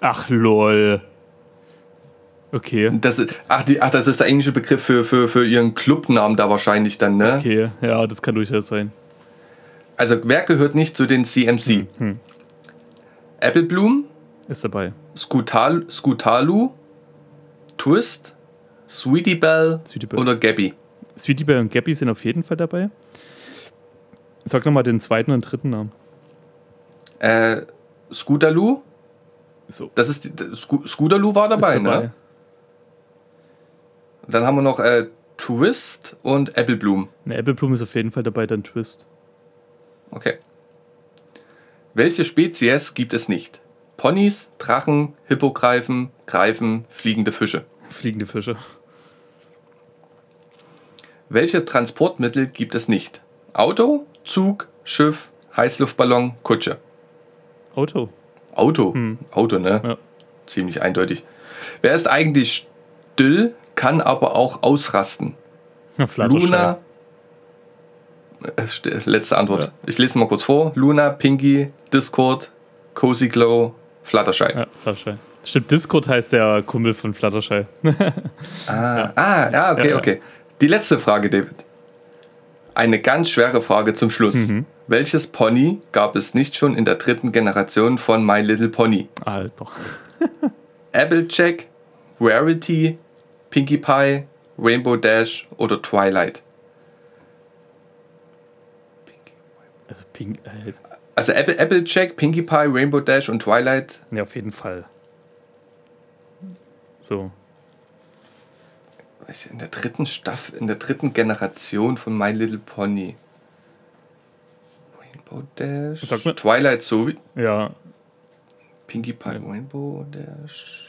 Ach lol. Okay. Das ist, ach, die, ach, das ist der englische Begriff für, für, für ihren Clubnamen da wahrscheinlich dann, ne? Okay, ja, das kann durchaus sein. Also, wer gehört nicht zu den CMC? Hm. Apple Bloom, Ist dabei. Scootal, Scootalu, Twist, Sweetie Belle, Sweetie Belle. oder Gabby. Sweetie Belle und Gabby sind auf jeden Fall dabei. Sag nochmal den zweiten und dritten Namen. Äh, Scootaloo, So. das ist Sco- Scootaloo war dabei, dabei. ne? Dann haben wir noch äh, Twist und Apple Bloom. Eine Appleblume ist auf jeden Fall dabei, dann Twist. Okay. Welche Spezies gibt es nicht? Ponys, Drachen, Hippogreifen, Greifen, fliegende Fische. Fliegende Fische. Welche Transportmittel gibt es nicht? Auto, Zug, Schiff, Heißluftballon, Kutsche. Auto. Auto. Auto, ne? Ja. Ziemlich eindeutig. Wer ist eigentlich still, kann aber auch ausrasten? Ja. Luna. Äh, Letzte Antwort. Ja. Ich lese mal kurz vor. Luna, Pinky, Discord, Cozy Glow, Fluttershy. Ja, Fluttershy. Stimmt, Discord heißt der Kumpel von Fluttershy. Ah, ah, ja, okay, Ja, ja. okay. Die letzte Frage, David. Eine ganz schwere Frage zum Schluss. Mhm. Welches Pony gab es nicht schon in der dritten Generation von My Little Pony? Alter. Applejack, Rarity, Pinkie Pie, Rainbow Dash oder Twilight? Also Pink. Äh, Also Apple, Applejack, Pinkie Pie, Rainbow Dash und Twilight. ja, auf jeden Fall. So. In der dritten Staffel, in der dritten Generation von My Little Pony. Rainbow Dash. Sag mal. Twilight so Ja, Pinkie Pie, Rainbow Dash.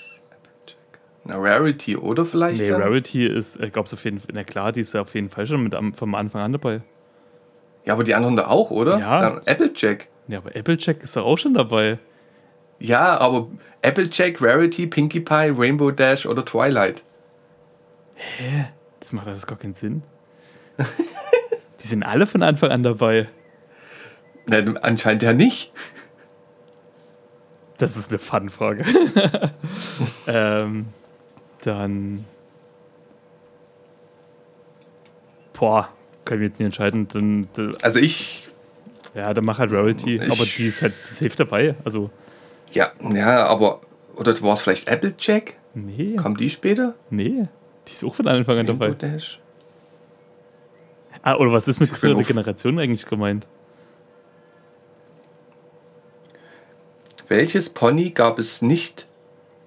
Na, Rarity, oder vielleicht? nee, dann? Rarity ist, äh, glaub's auf jeden Fall, na klar, die ist ja auf jeden Fall schon mit am, vom Anfang an dabei. Ja, aber die anderen da auch, oder? Ja. Dann Applejack. Ja, aber Applejack ist doch auch schon dabei. Ja, aber Applejack, Rarity, Pinkie Pie, Rainbow Dash oder Twilight. Das macht alles gar keinen Sinn. die sind alle von Anfang an dabei. Na, anscheinend ja nicht. Das ist eine Fun-Frage. ähm, dann. Boah, kann ich mich jetzt nicht entscheiden. Dann, dann, Also ich, ja, dann mach halt Rarity. Ich- aber die ist halt safe dabei. Also, ja, ja, aber, oder war es vielleicht Applejack? nee, Kommt die später? nee. Die ist auch von Anfang an dabei. Dash. Ah, oder was ist mit auf- Generation eigentlich gemeint? Welches Pony gab es nicht,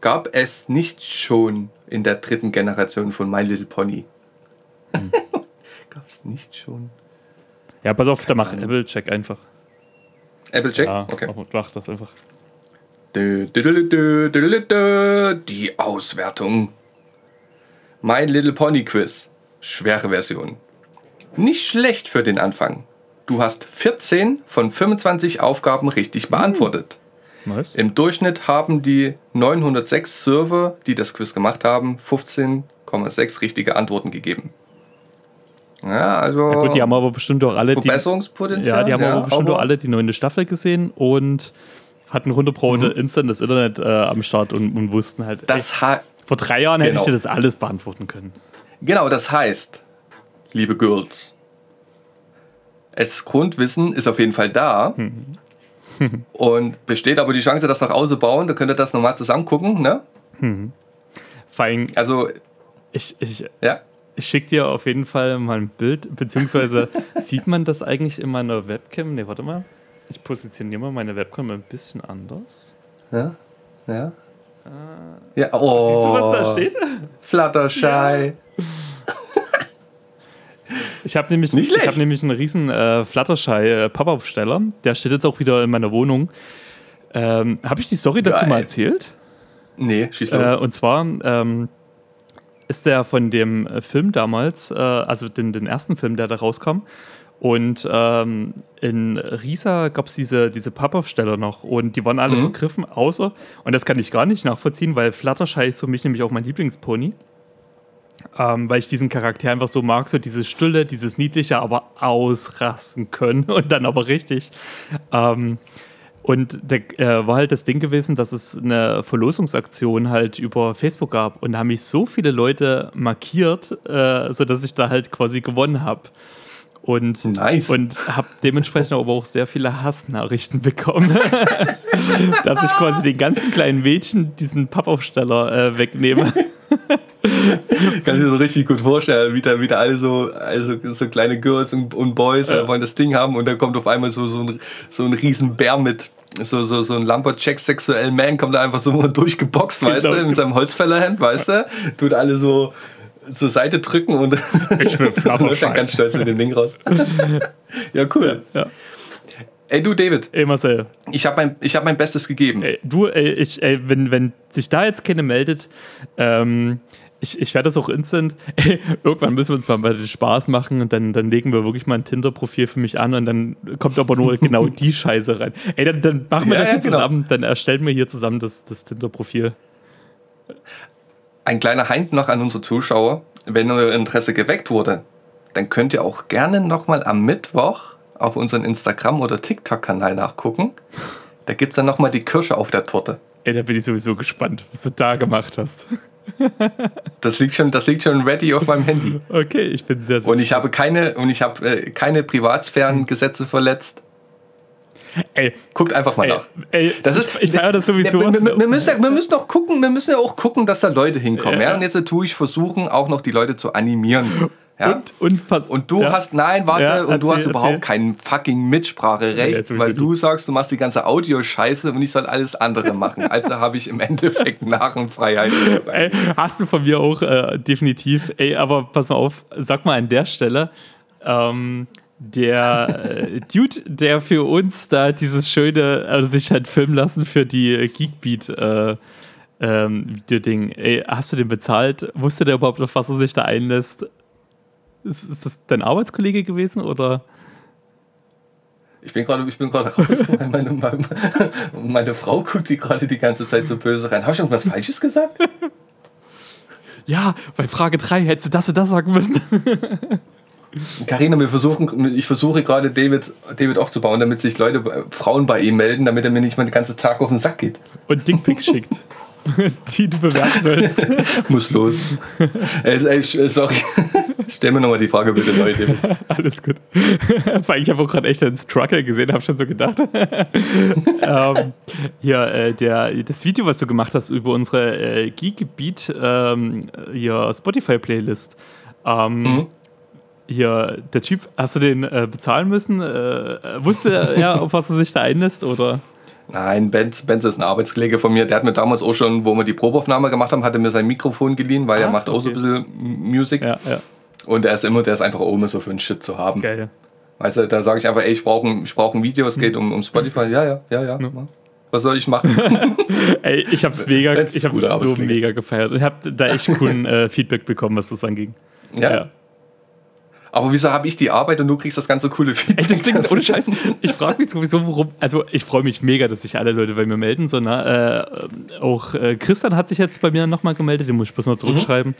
gab es nicht schon in der dritten Generation von My Little Pony? gab es nicht schon? Ja, pass auf, da mach Apple-Check einfach. Applejack? Ja, okay. mach das einfach. Die Auswertung. My Little Pony Quiz. Schwere Version. Nicht schlecht für den Anfang. Du hast 14 von 25 Aufgaben richtig beantwortet. Nice. Im Durchschnitt haben die 906 Server, die das Quiz gemacht haben, 15,6 richtige Antworten gegeben. Ja, also Ja, gut, die haben aber bestimmt auch alle die. Verbesserungspotenzial. Ja, die haben aber bestimmt auch alle die neunte Staffel gesehen und hatten 100 Pro Mhm. instant das Internet äh, am Start und, und wussten halt. Das ha vor drei Jahren hätte ich Genau. dir das alles beantworten können. Genau, das heißt, liebe Girls, es Grundwissen ist auf jeden Fall da. Und besteht aber die Chance, dass nach Hause bauen, da könnt ihr das nochmal zusammen gucken, ne? Vor allem, Also, ich, ich, ja. ich schicke dir auf jeden Fall mal ein Bild, beziehungsweise sieht man das eigentlich in meiner Webcam? Ne, warte mal. Ich positioniere mal meine Webcam ein bisschen anders. Ja. Ja. Ja, oh. Siehst du, was da steht? Fluttershy. Ich habe nämlich, Nicht ich hab nämlich einen riesen äh, Fluttershy äh. Der steht jetzt auch wieder in meiner Wohnung. Ähm, habe ich die Story dazu Geil. mal erzählt? Nee, schieß los. Äh, und zwar ähm, ist der von dem äh, Film damals, äh, also den, den ersten Film, der da rauskam. Und ähm, in Riesa gab es diese, diese Pappaufsteller noch und die waren alle vergriffen, außer, und das kann ich gar nicht nachvollziehen, weil Fluttershy ist für mich nämlich auch mein Lieblingspony. Ähm, weil ich diesen Charakter einfach so mag, so dieses Stille, dieses Niedliche, aber ausrasten können und dann aber richtig. Ähm, und da äh, war halt das Ding gewesen, dass es eine Verlosungsaktion halt über Facebook gab und da haben mich so viele Leute markiert, äh, sodass ich da halt quasi gewonnen habe. Und, Nice. und habe dementsprechend aber auch sehr viele Hassnachrichten bekommen, dass ich quasi den ganzen kleinen Mädchen diesen Pappaufsteller äh, wegnehme. Kann ich mir so richtig gut vorstellen, wie da, wie da alle so, also so kleine Girls und, und Boys äh, wollen das Ding haben und dann kommt auf einmal so, so, ein, so ein riesen Bär mit. So, so, so ein Lumberjack sexuellen Man kommt da einfach so durchgeboxt, weißt Genau. du, mit seinem Holzfällerhand, weißt du, tut alle so zur Seite drücken und Ich will läuft dann ganz stolz mit dem Ding raus. ja, cool. Ja. Ey, du David, Ey, Marcel, ich habe mein, ich hab mein Bestes gegeben. ey, du, ey, ich, ey, wenn, wenn sich da jetzt keine meldet, ähm, ich, ich werde das auch instant. Ey, irgendwann müssen wir uns mal bei den Spaß machen und dann, dann legen wir wirklich mal ein Tinder-Profil für mich an und dann kommt aber nur genau die Scheiße rein. Ey, dann, dann machen wir Ja, das ja, hier genau. zusammen, dann erstellen wir hier zusammen das, das Tinder-Profil. Ein kleiner Hint noch an unsere Zuschauer. Wenn euer Interesse geweckt wurde, dann könnt ihr auch gerne nochmal am Mittwoch auf unseren Instagram- oder TikTok-Kanal nachgucken. Da gibt es dann nochmal die Kirsche auf der Torte. Ey, da bin ich sowieso gespannt, was du da gemacht hast. Das liegt schon, das liegt schon ready auf meinem Handy. Okay, ich bin sehr, sehr Und ich habe keine, und ich habe äh, keine Privatsphärengesetze verletzt. Ey, Guckt einfach mal ey, nach. ey, Das ist, ich feiere das sowieso. Wir, wir, wir, müssen, ja- wir müssen auch gucken, wir müssen ja auch gucken, dass da Leute hinkommen. Ja. Ja. Und jetzt tue ich versuchen, auch noch die Leute zu animieren. Ja? und, und, pass- Und du ja. hast, nein, warte, Ja, und du erzähl, hast überhaupt erzähl. kein fucking Mitspracherecht, sowieso weil du du. sagst, du machst die ganze Audioscheiße und ich soll alles andere machen. Also habe ich im Endeffekt Narrenfreiheit. Ey, hast du von mir auch äh, definitiv. Ey, aber pass mal auf, sag mal an der Stelle, ähm, der äh, Dude, der für uns da dieses schöne, also sich hat filmen lassen für die Geekbeat äh, ähm, Video-Ding, ey, hast du den bezahlt? Wusste der überhaupt, auf was er sich da einlässt? Ist, ist das dein Arbeitskollege gewesen oder? Ich bin gerade, ich bin gerade raus. Meine, meine, meine Frau guckt die gerade die ganze Zeit so böse rein. Habe ich irgendwas Falsches gesagt? Ja, bei Frage 3 hättest du das und das sagen müssen. Carina, wir versuchen, ich versuche gerade David, David aufzubauen, damit sich Leute, äh, Frauen bei ihm melden, damit er mir nicht mal den ganzen Tag auf den Sack geht. Und Dickpics schickt. Die du bewerten sollst. Muss los. äh, äh, sorry. Stell mir nochmal die Frage bitte neu, David. Alles gut. Weil ich habe auch gerade echt einen Struggle gesehen, habe schon so gedacht. ähm, ja, äh, der, das Video, was du gemacht hast über unsere äh, Geek-Gebiet, ähm, hier Spotify-Playlist. Ähm, Mhm. Hier, der Typ, hast du den äh, bezahlen müssen? Äh, wusste er, auf was er sich da einlässt? Oder? Nein, Benz, Benz ist ein Arbeitskollege von mir. Der hat mir damals auch schon, wo wir die Probeaufnahme gemacht haben, hatte mir sein Mikrofon geliehen, weil er Ah, macht auch so ein okay. bisschen Musik. Ja, ja, Und er ist immer, der ist einfach oben so für einen Shit zu haben. geil. Weißt du, da sage ich einfach, ey, ich brauche ein, ich brauch ein Video, es geht um, um Spotify. Ja, ja, ja, ja. Was soll ich machen? Ey, ich hab's mega, ich hab's so mega gefeiert. Ich hab da echt coolen äh, Feedback bekommen, was das anging. Ja. Aber wieso habe ich die Arbeit und du kriegst das ganze coole Ey, Feedback? das Ding ist ohne Scheiß. Ich frage mich sowieso, warum. Also, ich freue mich mega, dass sich alle Leute bei mir melden. So, ne? äh, auch äh, Christian hat sich jetzt bei mir nochmal gemeldet, den muss ich bloß noch zurückschreiben.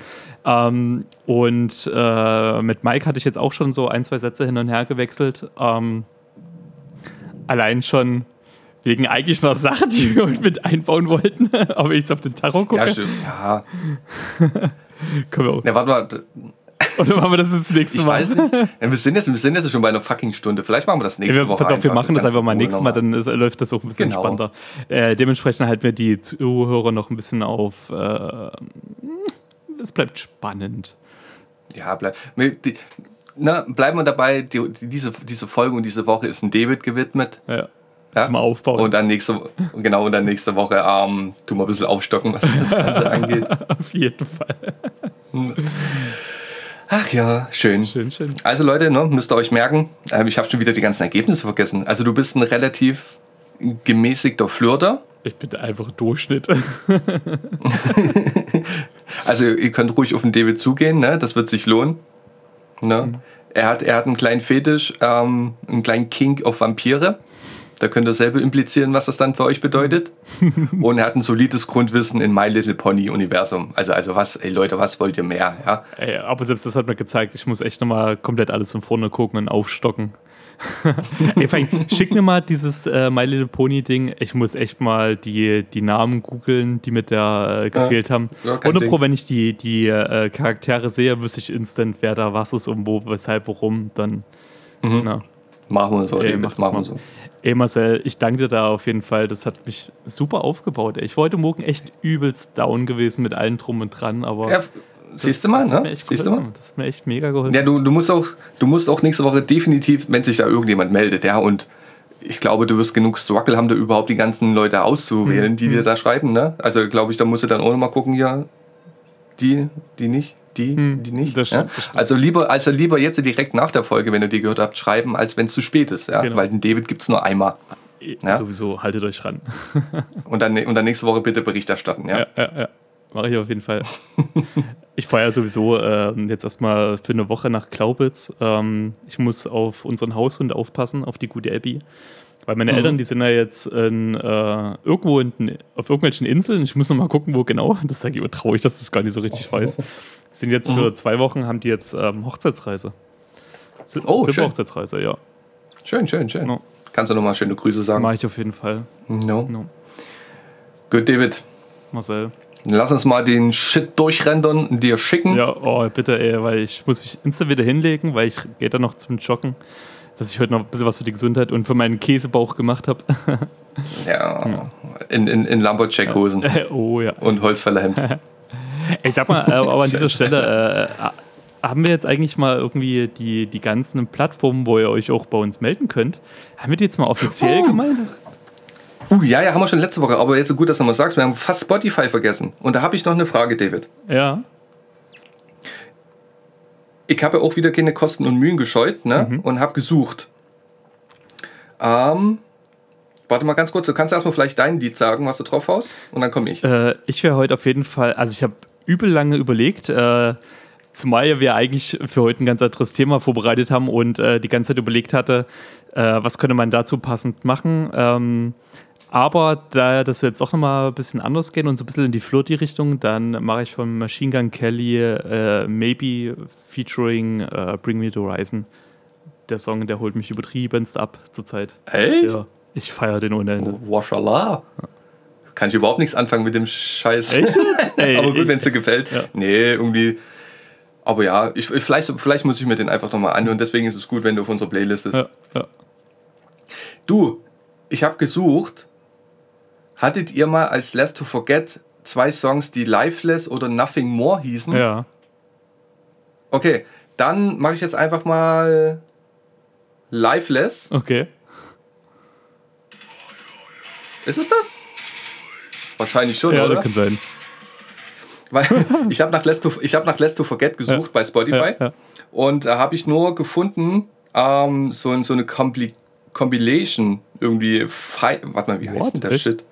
Ähm, und äh, mit Mike hatte ich jetzt auch schon so ein, zwei Sätze hin und her gewechselt. Ähm, allein schon wegen eigentlich einer Sache, die wir mit einbauen wollten. Aber ich jetzt auf den Tacho gucke, Ja, stimmt. Ja, können wir auch. ja warte mal. Oder machen wir das jetzt nächste Ich Mal? weiß nicht. Ja, wir, sind jetzt, wir sind jetzt schon bei einer fucking Stunde. Vielleicht machen wir das nächste Ja, wir, Woche. pass auf, wir machen das einfach mal nächstes Mal, dann ist, läuft das auch ein bisschen Genau. entspannter. Äh, dementsprechend halten wir die Zuhörer noch ein bisschen auf. Äh, es bleibt spannend. Ja, bleib, mit- die, na, bleiben wir dabei. Die, die, diese, diese Folge und diese Woche ist ein David gewidmet. Ja. Ja? Zum Aufbauen. Und dann nächste, genau, und dann nächste Woche ähm, tun wir ein bisschen aufstocken, was das Ganze angeht. Auf jeden Fall. Ach ja, schön. Schön, schön. Also Leute, ne, müsst ihr euch merken, ähm, ich habe schon wieder die ganzen Ergebnisse vergessen. Also du bist ein relativ gemäßigter Flirter. Ich bin einfach Durchschnitt. Also ihr könnt ruhig auf den David zugehen, ne? das wird sich lohnen. Ne? Er, hat, er hat einen kleinen Fetisch, ähm, einen kleinen Kink auf Vampire. Da könnt ihr selber implizieren, was das dann für euch bedeutet. Und er hat ein solides Grundwissen in My Little Pony Universum. Also, also was, ey Leute, was wollt ihr mehr? Ja? Ey, aber selbst das hat mir gezeigt, ich muss echt nochmal komplett alles von vorne gucken und aufstocken. Ey, allem, schick mir mal dieses äh, My Little Pony Ding. Ich muss echt mal die, die Namen googeln, die mit der äh, gefehlt haben. Ja, 100 Pro, wenn ich die, die äh, Charaktere sehe, wüsste ich instant, wer da was ist und wo, weshalb, warum. Dann, na. Machen wir so, Ey, David, machen wir so. Ey Marcel, ich danke dir da auf jeden Fall. Das hat mich super aufgebaut. Ey. Ich war heute Morgen echt übelst down gewesen mit allem drum und dran, aber Ja, siehst du mal, das hat mir ne? echt Siehst du mal? Das hat mir echt mega geholfen. Ja, du, du, musst auch, du musst auch nächste Woche definitiv, wenn sich da irgendjemand meldet, ja, und ich glaube, du wirst genug Struggle haben, da überhaupt die ganzen Leute auszuwählen, die dir da schreiben, ne? Also glaube ich, da musst du dann auch nochmal gucken, ja, die, die nicht, die, die nicht. das ja? das stimmt. Also lieber, also lieber jetzt direkt nach der Folge, wenn ihr die gehört habt, schreiben, als wenn es zu spät ist, ja? Genau. Weil den David gibt es nur einmal. Ja? Sowieso, haltet euch ran. Und dann, und dann nächste Woche bitte Bericht erstatten, ja? Ja, ja, ja. Mache ich auf jeden Fall. ich fahre ja sowieso ähm, jetzt erstmal für eine Woche nach Glaubitz. Ähm, ich muss auf unseren Haushund aufpassen, auf die gute Abby. Weil meine Eltern, die sind ja jetzt in, äh, irgendwo in, auf irgendwelchen Inseln. Ich muss noch mal gucken, wo genau. Das ist eigentlich traurig, dass ich das gar nicht so richtig weiß. Sind jetzt für zwei Wochen, haben die jetzt ähm, Hochzeitsreise. Si Oh, schön. Hochzeitsreise, ja. Schön, schön, schön. No. Kannst du nochmal schöne Grüße sagen? Mache ich auf jeden Fall. No. No. Gut, David. Marcel. Lass uns mal den Shit durchrendern und dir schicken. Ja, oh, bitte, ey, weil ich muss mich instant wieder hinlegen, weil ich gehe dann noch zum Joggen, dass ich heute noch ein bisschen was für die Gesundheit und für meinen Käsebauch gemacht habe. Ja, in, in, in Lumberjack-Hosen oh ja. und Holzfällerhemd. Ey, sag mal, äh, aber an dieser Stelle, äh, haben wir jetzt eigentlich mal irgendwie die, die ganzen Plattformen, wo ihr euch auch bei uns melden könnt, haben wir die jetzt mal offiziell Oh. gemeint? Uh, ja, ja, haben wir schon letzte Woche, aber jetzt so gut, dass du mal sagst, wir haben fast Spotify vergessen. Und da habe ich noch eine Frage, David. Ja. Ich habe ja auch wieder keine Kosten und Mühen gescheut ne? und habe gesucht. Ähm, warte mal ganz kurz, du kannst erstmal vielleicht dein Lied sagen, was du drauf haust, und dann komme ich. Äh, ich wäre heute auf jeden Fall, also ich habe übel lange überlegt, äh, zumal wir eigentlich für heute ein ganz anderes Thema vorbereitet haben und äh, die ganze Zeit überlegt hatte, äh, was könnte man dazu passend machen. Ähm, aber da das jetzt auch nochmal ein bisschen anders gehen und so ein bisschen in die Flirty-Richtung, dann mache ich von Machine Gun Kelly äh, Maybe featuring äh, Bring Me the Horizon. Der Song, der holt mich übertriebenst ab zurzeit. Echt? Ja, ich feiere den ohne Ende. Washallah. Kann ich überhaupt nichts anfangen mit dem Scheiß. Echt? Ey, aber gut, wenn es dir gefällt. Ja. Nee, irgendwie. Aber ja, ich, vielleicht, vielleicht muss ich mir den einfach nochmal anhören. Deswegen ist es gut, wenn du auf unserer Playlist ist. Ja, ja. Du, ich habe gesucht. Hattet ihr mal als Last to Forget zwei Songs, die Lifeless oder Nothing More hießen? ja. Okay, dann mache ich jetzt einfach mal Lifeless. Okay. Ist es das? Wahrscheinlich schon, Ja, oder? das kann sein. Weil ich habe nach, Let's to- ich hab nach Let's to Forget gesucht Ja. bei Spotify Ja, ja. und da habe ich nur gefunden, ähm, so, so eine Compilation irgendwie. Warte mal, wie heißt What? denn der? Shit?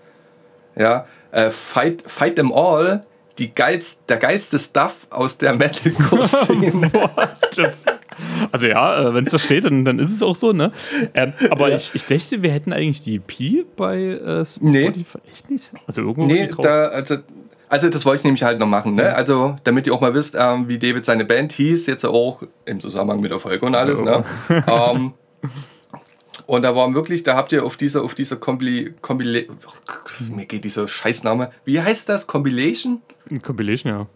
Ja, äh, Fight, Fight Them All, die geilst, der geilste Stuff aus der Metalcore-Szene. Also ja, wenn es da steht, dann, dann ist es auch so, ne? Ähm, aber Ja. ich, ich dachte, wir hätten eigentlich die EP bei äh, Nee. Spotify. Echt nicht? Also irgendwo Nee, nee, drauf. da, also, also das wollte ich nämlich halt noch machen. Ne? Also damit ihr auch mal wisst, ähm, wie David seine Band hieß, jetzt auch im Zusammenhang mit Erfolg und alles. Ne? ähm, und da waren wirklich, da habt ihr auf dieser, auf dieser Compli, Compila mir geht dieser Scheißname, wie heißt das? Compilation? Compilation, ja.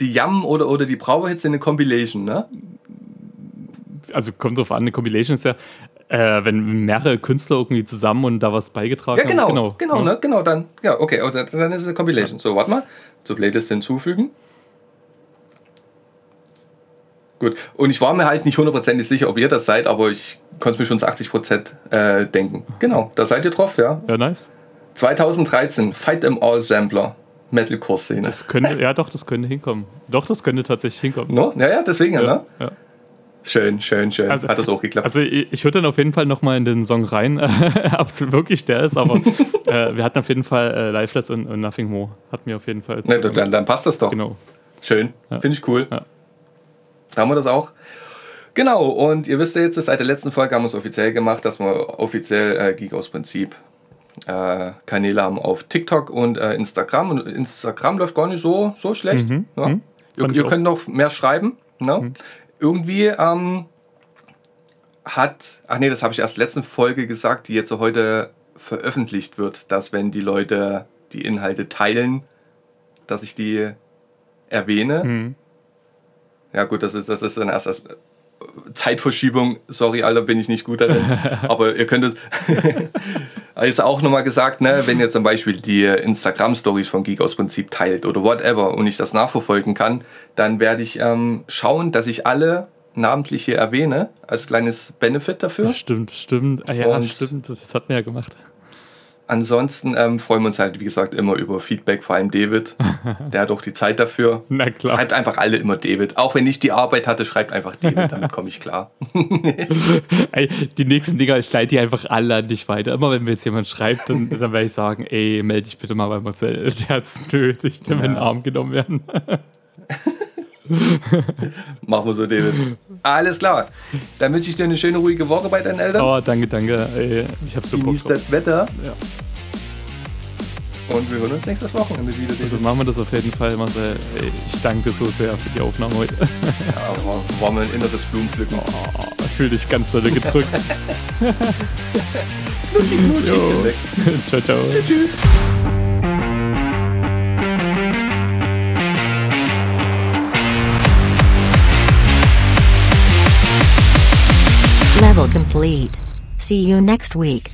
Die Yam oder, oder die Brauer-Hits sind eine Compilation, ne? Also kommt drauf an, eine Compilation ist ja, äh, wenn mehrere Künstler irgendwie zusammen und da was beigetragen Ja, genau, haben. genau, ja. ne? Genau, dann, ja, okay, also dann ist es eine Compilation. So, warte mal, zur Playlist hinzufügen. Gut, und ich war mir halt nicht hundertprozentig sicher, ob ihr das seid, aber ich konnte es mir schon zu 80% äh, denken. Genau, da seid ihr drauf, ja. Ja, nice. 2013, Fight Them All Sampler, Metalcore-Szene. Das könnte, ja doch, das könnte hinkommen. Doch, das könnte tatsächlich hinkommen. No? Ja, ja, deswegen, ja, Ja, ne? ja. Schön, schön, schön. Also- Hat das auch geklappt. Also ich, ich würde dann auf jeden Fall nochmal in den Song rein, ob es wirklich der ist, aber äh, wir hatten auf jeden Fall äh, Lifeless und, und Nothing More. Hat mir auf jeden Fall. ne, dann, dann passt das doch. Genau. Schön, Ja. finde ich cool. Ja. Haben wir das auch? Genau, und ihr wisst ja jetzt, seit der letzten Folge haben wir es offiziell gemacht, dass wir offiziell äh, Geek aus Prinzip äh, Kanäle haben auf TikTok und äh, Instagram. Und Instagram läuft gar nicht so, so schlecht. Mhm, Ja. mhm. Ihr, ihr könnt noch mehr schreiben. Ne? Irgendwie ähm, hat, ach nee, das habe ich erst letzten Folge gesagt, die jetzt so heute veröffentlicht wird, dass wenn die Leute die Inhalte teilen, dass ich die erwähne. Ja, gut, das ist, das ist dann erst das Zeitverschiebung. Sorry, Alter, bin ich nicht gut darin. Aber ihr könnt es jetzt auch nochmal gesagt, ne, wenn ihr zum Beispiel die Instagram-Stories von Geek aus Prinzip teilt oder whatever und ich das nachverfolgen kann, dann werde ich ähm, schauen, dass ich alle namentlich hier erwähne, als kleines Benefit dafür. Stimmt, stimmt. Ah, ja, Und- stimmt. Das, das hat mir ja gemacht. Ansonsten ähm, freuen wir uns halt, wie gesagt, immer über Feedback, vor allem David. Der hat auch die Zeit dafür. Na klar. Schreibt einfach alle immer David. Auch wenn ich die Arbeit hatte, schreibt einfach David, damit komme ich klar. Ey, die nächsten Dinger, ich leite die einfach alle an dich weiter. Immer wenn mir jetzt jemand schreibt, dann, dann werde ich sagen, ey, melde dich bitte mal bei Marcel. Der hat es nötig, der will in den Arm genommen werden. Machen wir so, David. Alles klar. Dann wünsche ich dir eine schöne, ruhige Woche bei deinen Eltern. Oh, danke, danke. Ey, ich habe so Bock Genieß drauf. das Wetter. Ja. Und wir hören uns nächstes Wochenende wieder. David. Also machen wir das auf jeden Fall, Marcel. Ey, ich danke so sehr für die Aufnahme heute. ja, war, mir ein inneres Blumenpflücken. Oh, ich fühle dich ganz dolle gedrückt. Jo. Weg. ciao, ciao. Tschüss. Level complete. See you next week.